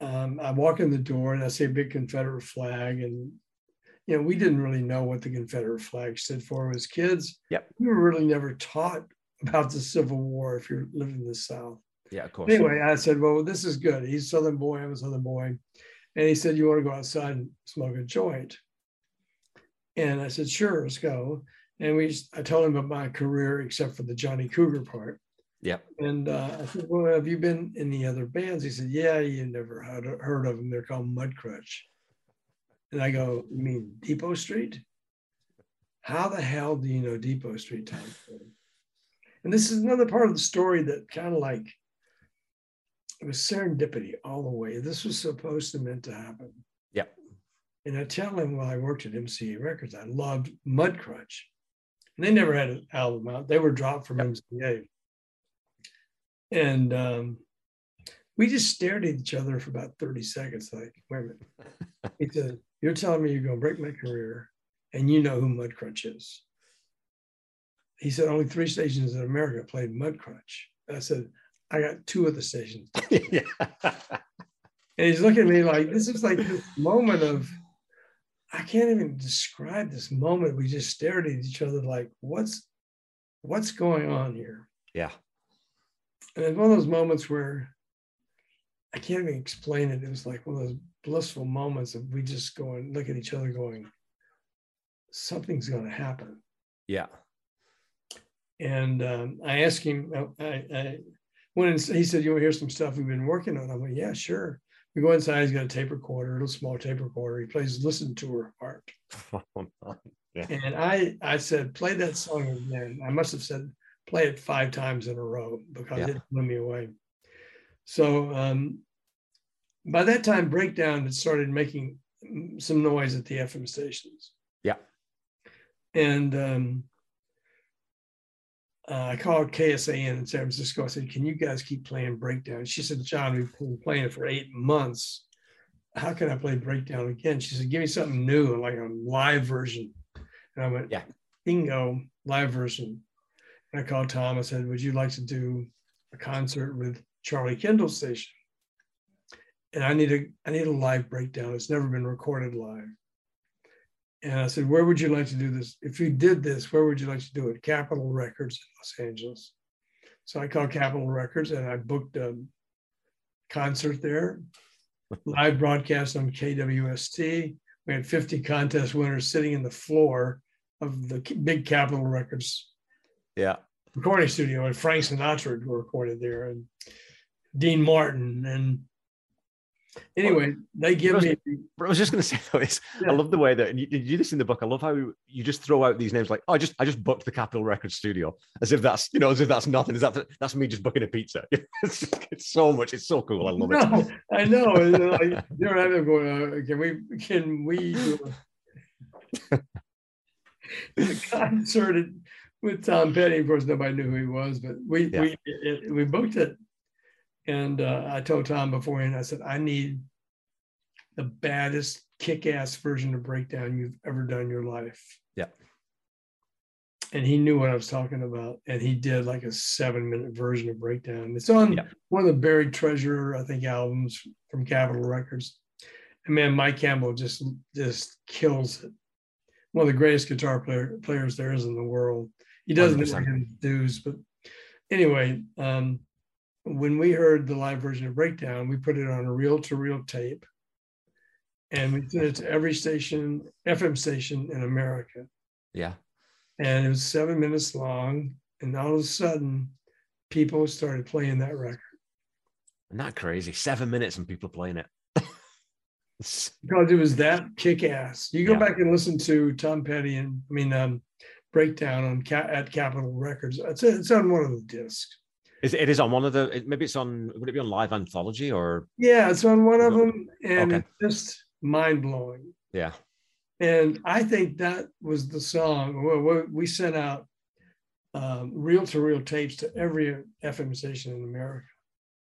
B: um, I walk in the door and I see a big Confederate flag. And, you know, we didn't really know what the Confederate flag stood for as kids.
A: Yep.
B: We were really never taught about the Civil War if you're living in the South.
A: Yeah, of course.
B: Anyway, I said, well, this is good. He's a Southern boy. I'm a Southern boy. And he said, you want to go outside and smoke a joint? And I said, sure, let's go. And we, I told him about my career, except for the Johnny Cougar part.
A: Yeah.
B: And uh, I said, Well, have you been in the other bands? He said, Yeah, you never heard, heard of them. They're called Mudcrutch. And I go, You mean Depot Street? How the hell do you know Depot Street, Tom? And this is another part of the story that kind of like it was serendipity all the way. This was supposed to meant to happen.
A: Yeah.
B: And I tell him while I worked at MCA Records, I loved Mudcrutch. And they never had an album out. They were dropped from yep. MCA. And um, we just stared at each other for about 30 seconds, like, wait a minute. he said, You're telling me you're going to break my career and you know who Mudcrutch is. he said only three stations in America played Mudcrutch. I said, I got two of the stations.
A: yeah.
B: And he's looking at me like this is like this moment of I can't even describe this moment. We just stared at each other like, what's what's going on here?
A: Yeah.
B: And it's one of those moments where I can't even explain it. It was like one of those blissful moments of we just go and look at each other going, something's going to happen.
A: Yeah.
B: And um, I asked him, I, I went and he said, You want to hear some stuff we've been working on? I'm like, Yeah, sure. We go inside, he's got a tape recorder, a little small tape recorder. He plays Listen to Her Heart. yeah. And I, I said, Play that song again. I must have said, Play it five times in a row because yeah. it blew me away. So um, by that time, Breakdown had started making some noise at the FM stations.
A: Yeah.
B: And um, uh, I called KSAN in San Francisco. I said, "Can you guys keep playing Breakdown?" She said, "John, we've been playing it for eight months. How can I play Breakdown again?" She said, "Give me something new, like a live version." And I went,
A: "Yeah,
B: bingo, live version." And I called Tom. I said, "Would you like to do a concert with Charlie Kendall Station?" And I need a I need a live breakdown. It's never been recorded live. And I said, Where would you like to do this? If you did this, where would you like to do it? Capitol Records in Los Angeles. So I called Capitol Records and I booked a concert there, live broadcast on KWST. We had 50 contest winners sitting in the floor of the big Capitol Records
A: yeah.
B: recording studio, and Frank Sinatra were recorded there, and Dean Martin, and Anyway, they give
A: I was,
B: me.
A: I was just going to say though, is yeah. I love the way that and you, you do this in the book. I love how you just throw out these names like, oh, I just I just booked the Capitol Records studio, as if that's you know as if that's nothing. Is that that's me just booking a pizza? it's, it's so much. It's so cool. I love
B: no,
A: it.
B: I know. like, they're having going. Uh, can we can we do a, a concert with Tom Petty? Of course, nobody knew who he was, but we yeah. we it, we booked it and uh, I told Tom beforehand, I said, I need the baddest kick ass version of breakdown you've ever done in your life.
A: Yeah.
B: And he knew what I was talking about. And he did like a seven minute version of breakdown. It's on yeah. one of the Buried Treasure, I think, albums from Capitol Records. And man, Mike Campbell just just kills it. One of the greatest guitar player, players there is in the world. He doesn't know his dues, but anyway, um, when we heard the live version of Breakdown, we put it on a reel to reel tape and we sent it to every station, FM station in America.
A: Yeah.
B: And it was seven minutes long. And all of a sudden, people started playing that record.
A: Isn't that crazy? Seven minutes and people playing it.
B: because it was that kick ass. You go yeah. back and listen to Tom Petty and I mean, um, Breakdown on at Capitol Records. It's, it's on one of the discs.
A: Is it is on one of the? Maybe it's on. Would it be on Live Anthology or?
B: Yeah, it's on one of them, and okay. just mind blowing.
A: Yeah.
B: And I think that was the song. Where we sent out um, reel to reel tapes to every FM station in America.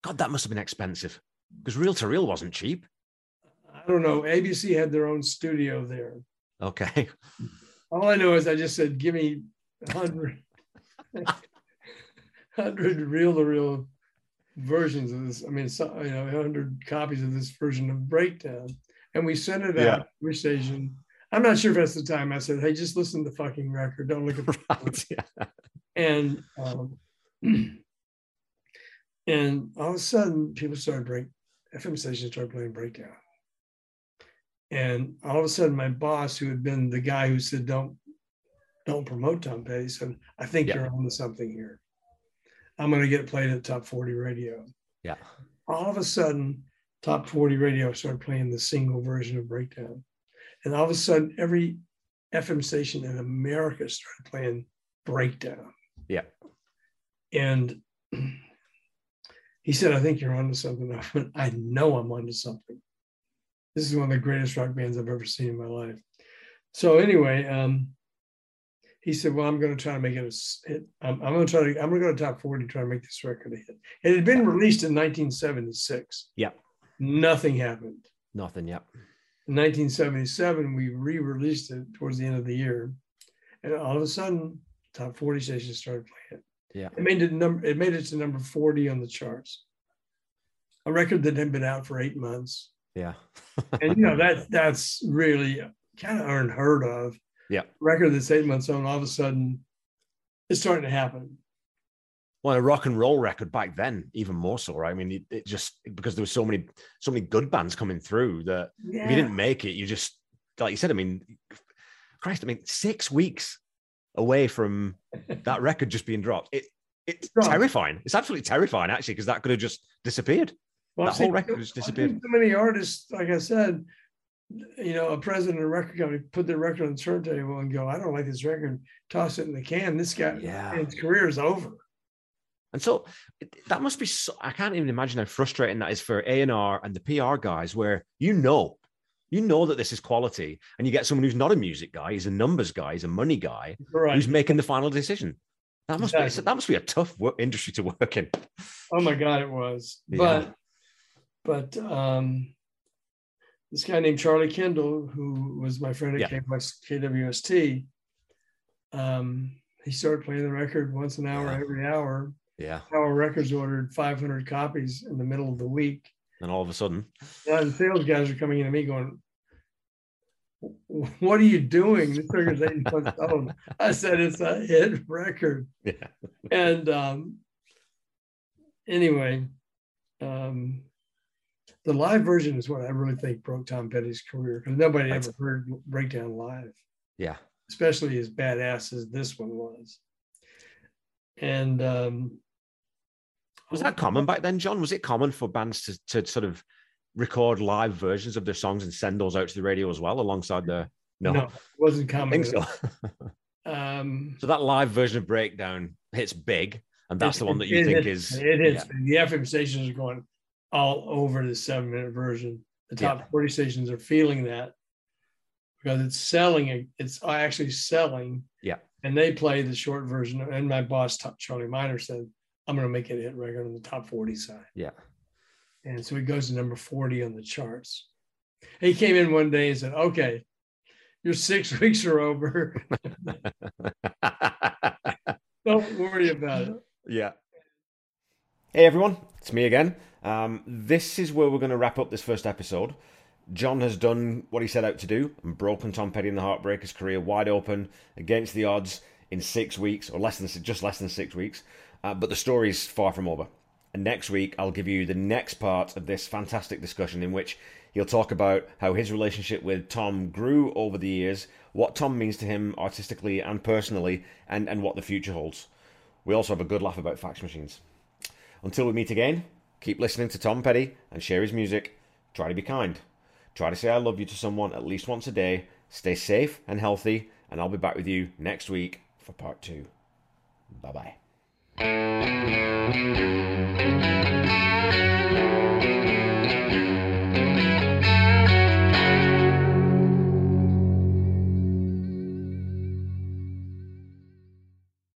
A: God, that must have been expensive because reel to reel wasn't cheap.
B: I don't know. ABC had their own studio there.
A: Okay.
B: All I know is I just said, give me a hundred. hundred reel to reel versions of this. I mean, so, you know, hundred copies of this version of Breakdown, and we sent it yeah. out every station. I'm not sure if that's the time I said, "Hey, just listen to the fucking record. Don't look at the." right, yeah. And um, and all of a sudden, people started break. FM stations started playing Breakdown. And all of a sudden, my boss, who had been the guy who said, "Don't, don't promote Tom Petty," said, "I think yeah. you're onto something here." I'm going to get played at top 40 radio.
A: Yeah.
B: All of a sudden, top 40 radio started playing the single version of Breakdown. And all of a sudden, every FM station in America started playing Breakdown.
A: Yeah.
B: And he said, I think you're onto something. I went, I know I'm onto something. This is one of the greatest rock bands I've ever seen in my life. So anyway, um, he said, "Well, I'm going to try to make it a hit. I'm, I'm going to try to. I'm going to go to top 40 to try to make this record a hit." It had been released in 1976.
A: Yeah.
B: Nothing happened.
A: Nothing. Yeah.
B: In 1977, we re-released it towards the end of the year, and all of a sudden, top 40 stations started playing it.
A: Yeah.
B: It made it number it made it to number 40 on the charts. A record that had been out for eight months.
A: Yeah.
B: and you know that that's really kind of unheard of.
A: Yeah.
B: Record that's eight months on, all of a sudden it's starting to happen.
A: Well, a rock and roll record back then, even more so, right? I mean, it, it just because there were so many, so many good bands coming through that
B: Yeah.
A: if you didn't make it, you just, like you said, I mean, Christ, I mean, six weeks away from that record just being dropped. It it's terrifying. It's absolutely terrifying, actually, because that could have just disappeared.
B: Well,
A: That whole record
B: I
A: disappeared.
B: So many artists, like I said, you know, a president of a record company put their record on the turntable and go, I don't like this record, toss it in the can. This guy,
A: Yeah.
B: his career is over.
A: And so that must be. So, I can't even imagine how frustrating that is for A and the PR guys, where you know, you know that this is quality, and you get someone who's not a music guy, he's a numbers guy, he's a money guy,
B: Right.
A: who's making the final decision. That must be that must be a tough work, industry to work in.
B: Oh my God, it was.
A: Yeah.
B: But but um this guy named Charlie Kendall, who was my friend at
A: Yeah.
B: KWS, KWST, um, he started playing the record once an hour
A: Yeah.
B: every hour.
A: Yeah,
B: Our records ordered 500 copies in the middle of the week.
A: and all of a sudden,
B: Yeah, the sales guys are coming in to me going, "What are you doing? This record's eight months old." I said, "It's a hit record."
A: yeah,
B: And um, anyway, um, the live version is what I really think broke Tom Petty's career because nobody
A: Right.
B: ever heard Breakdown live,
A: yeah,
B: especially as badass as this one was. And um,
A: was that common back then, John? Was it common for bands to to sort of record live versions of their songs and send those out to the radio as well, alongside the? No,
B: No, it wasn't
A: I
B: common.
A: think so.
B: Um,
A: so that live version of Breakdown hits big, and that's the one that you think
B: hits-
A: is
B: it is the FM stations are going all over the seven minute version. The top
A: Yeah.
B: 40 stations are feeling that because it's selling, it's actually selling.
A: Yeah.
B: And they play the short version. And my boss, Charlie Minor, said, I'm going to make it a hit record on the top 40 side.
A: Yeah.
B: And so he goes to number 40 on the charts. He came in one day and said, Okay, your six weeks are over. Don't worry about it.
A: Yeah. Hey everyone, it's me again. Um, this is where we're going to wrap up this first episode. John has done what he set out to do and broken Tom Petty and the Heartbreakers' career wide open against the odds in six weeks, or less than just less than six weeks. Uh, but the story is far from over. And next week, I'll give you the next part of this fantastic discussion in which he'll talk about how his relationship with Tom grew over the years, what Tom means to him artistically and personally, and, and what the future holds. We also have a good laugh about fax machines. Until we meet again, keep listening to Tom Petty and share his music. Try to be kind. Try to say I love you to someone at least once a day. Stay safe and healthy, and I'll be back with you next week for part two. Bye bye.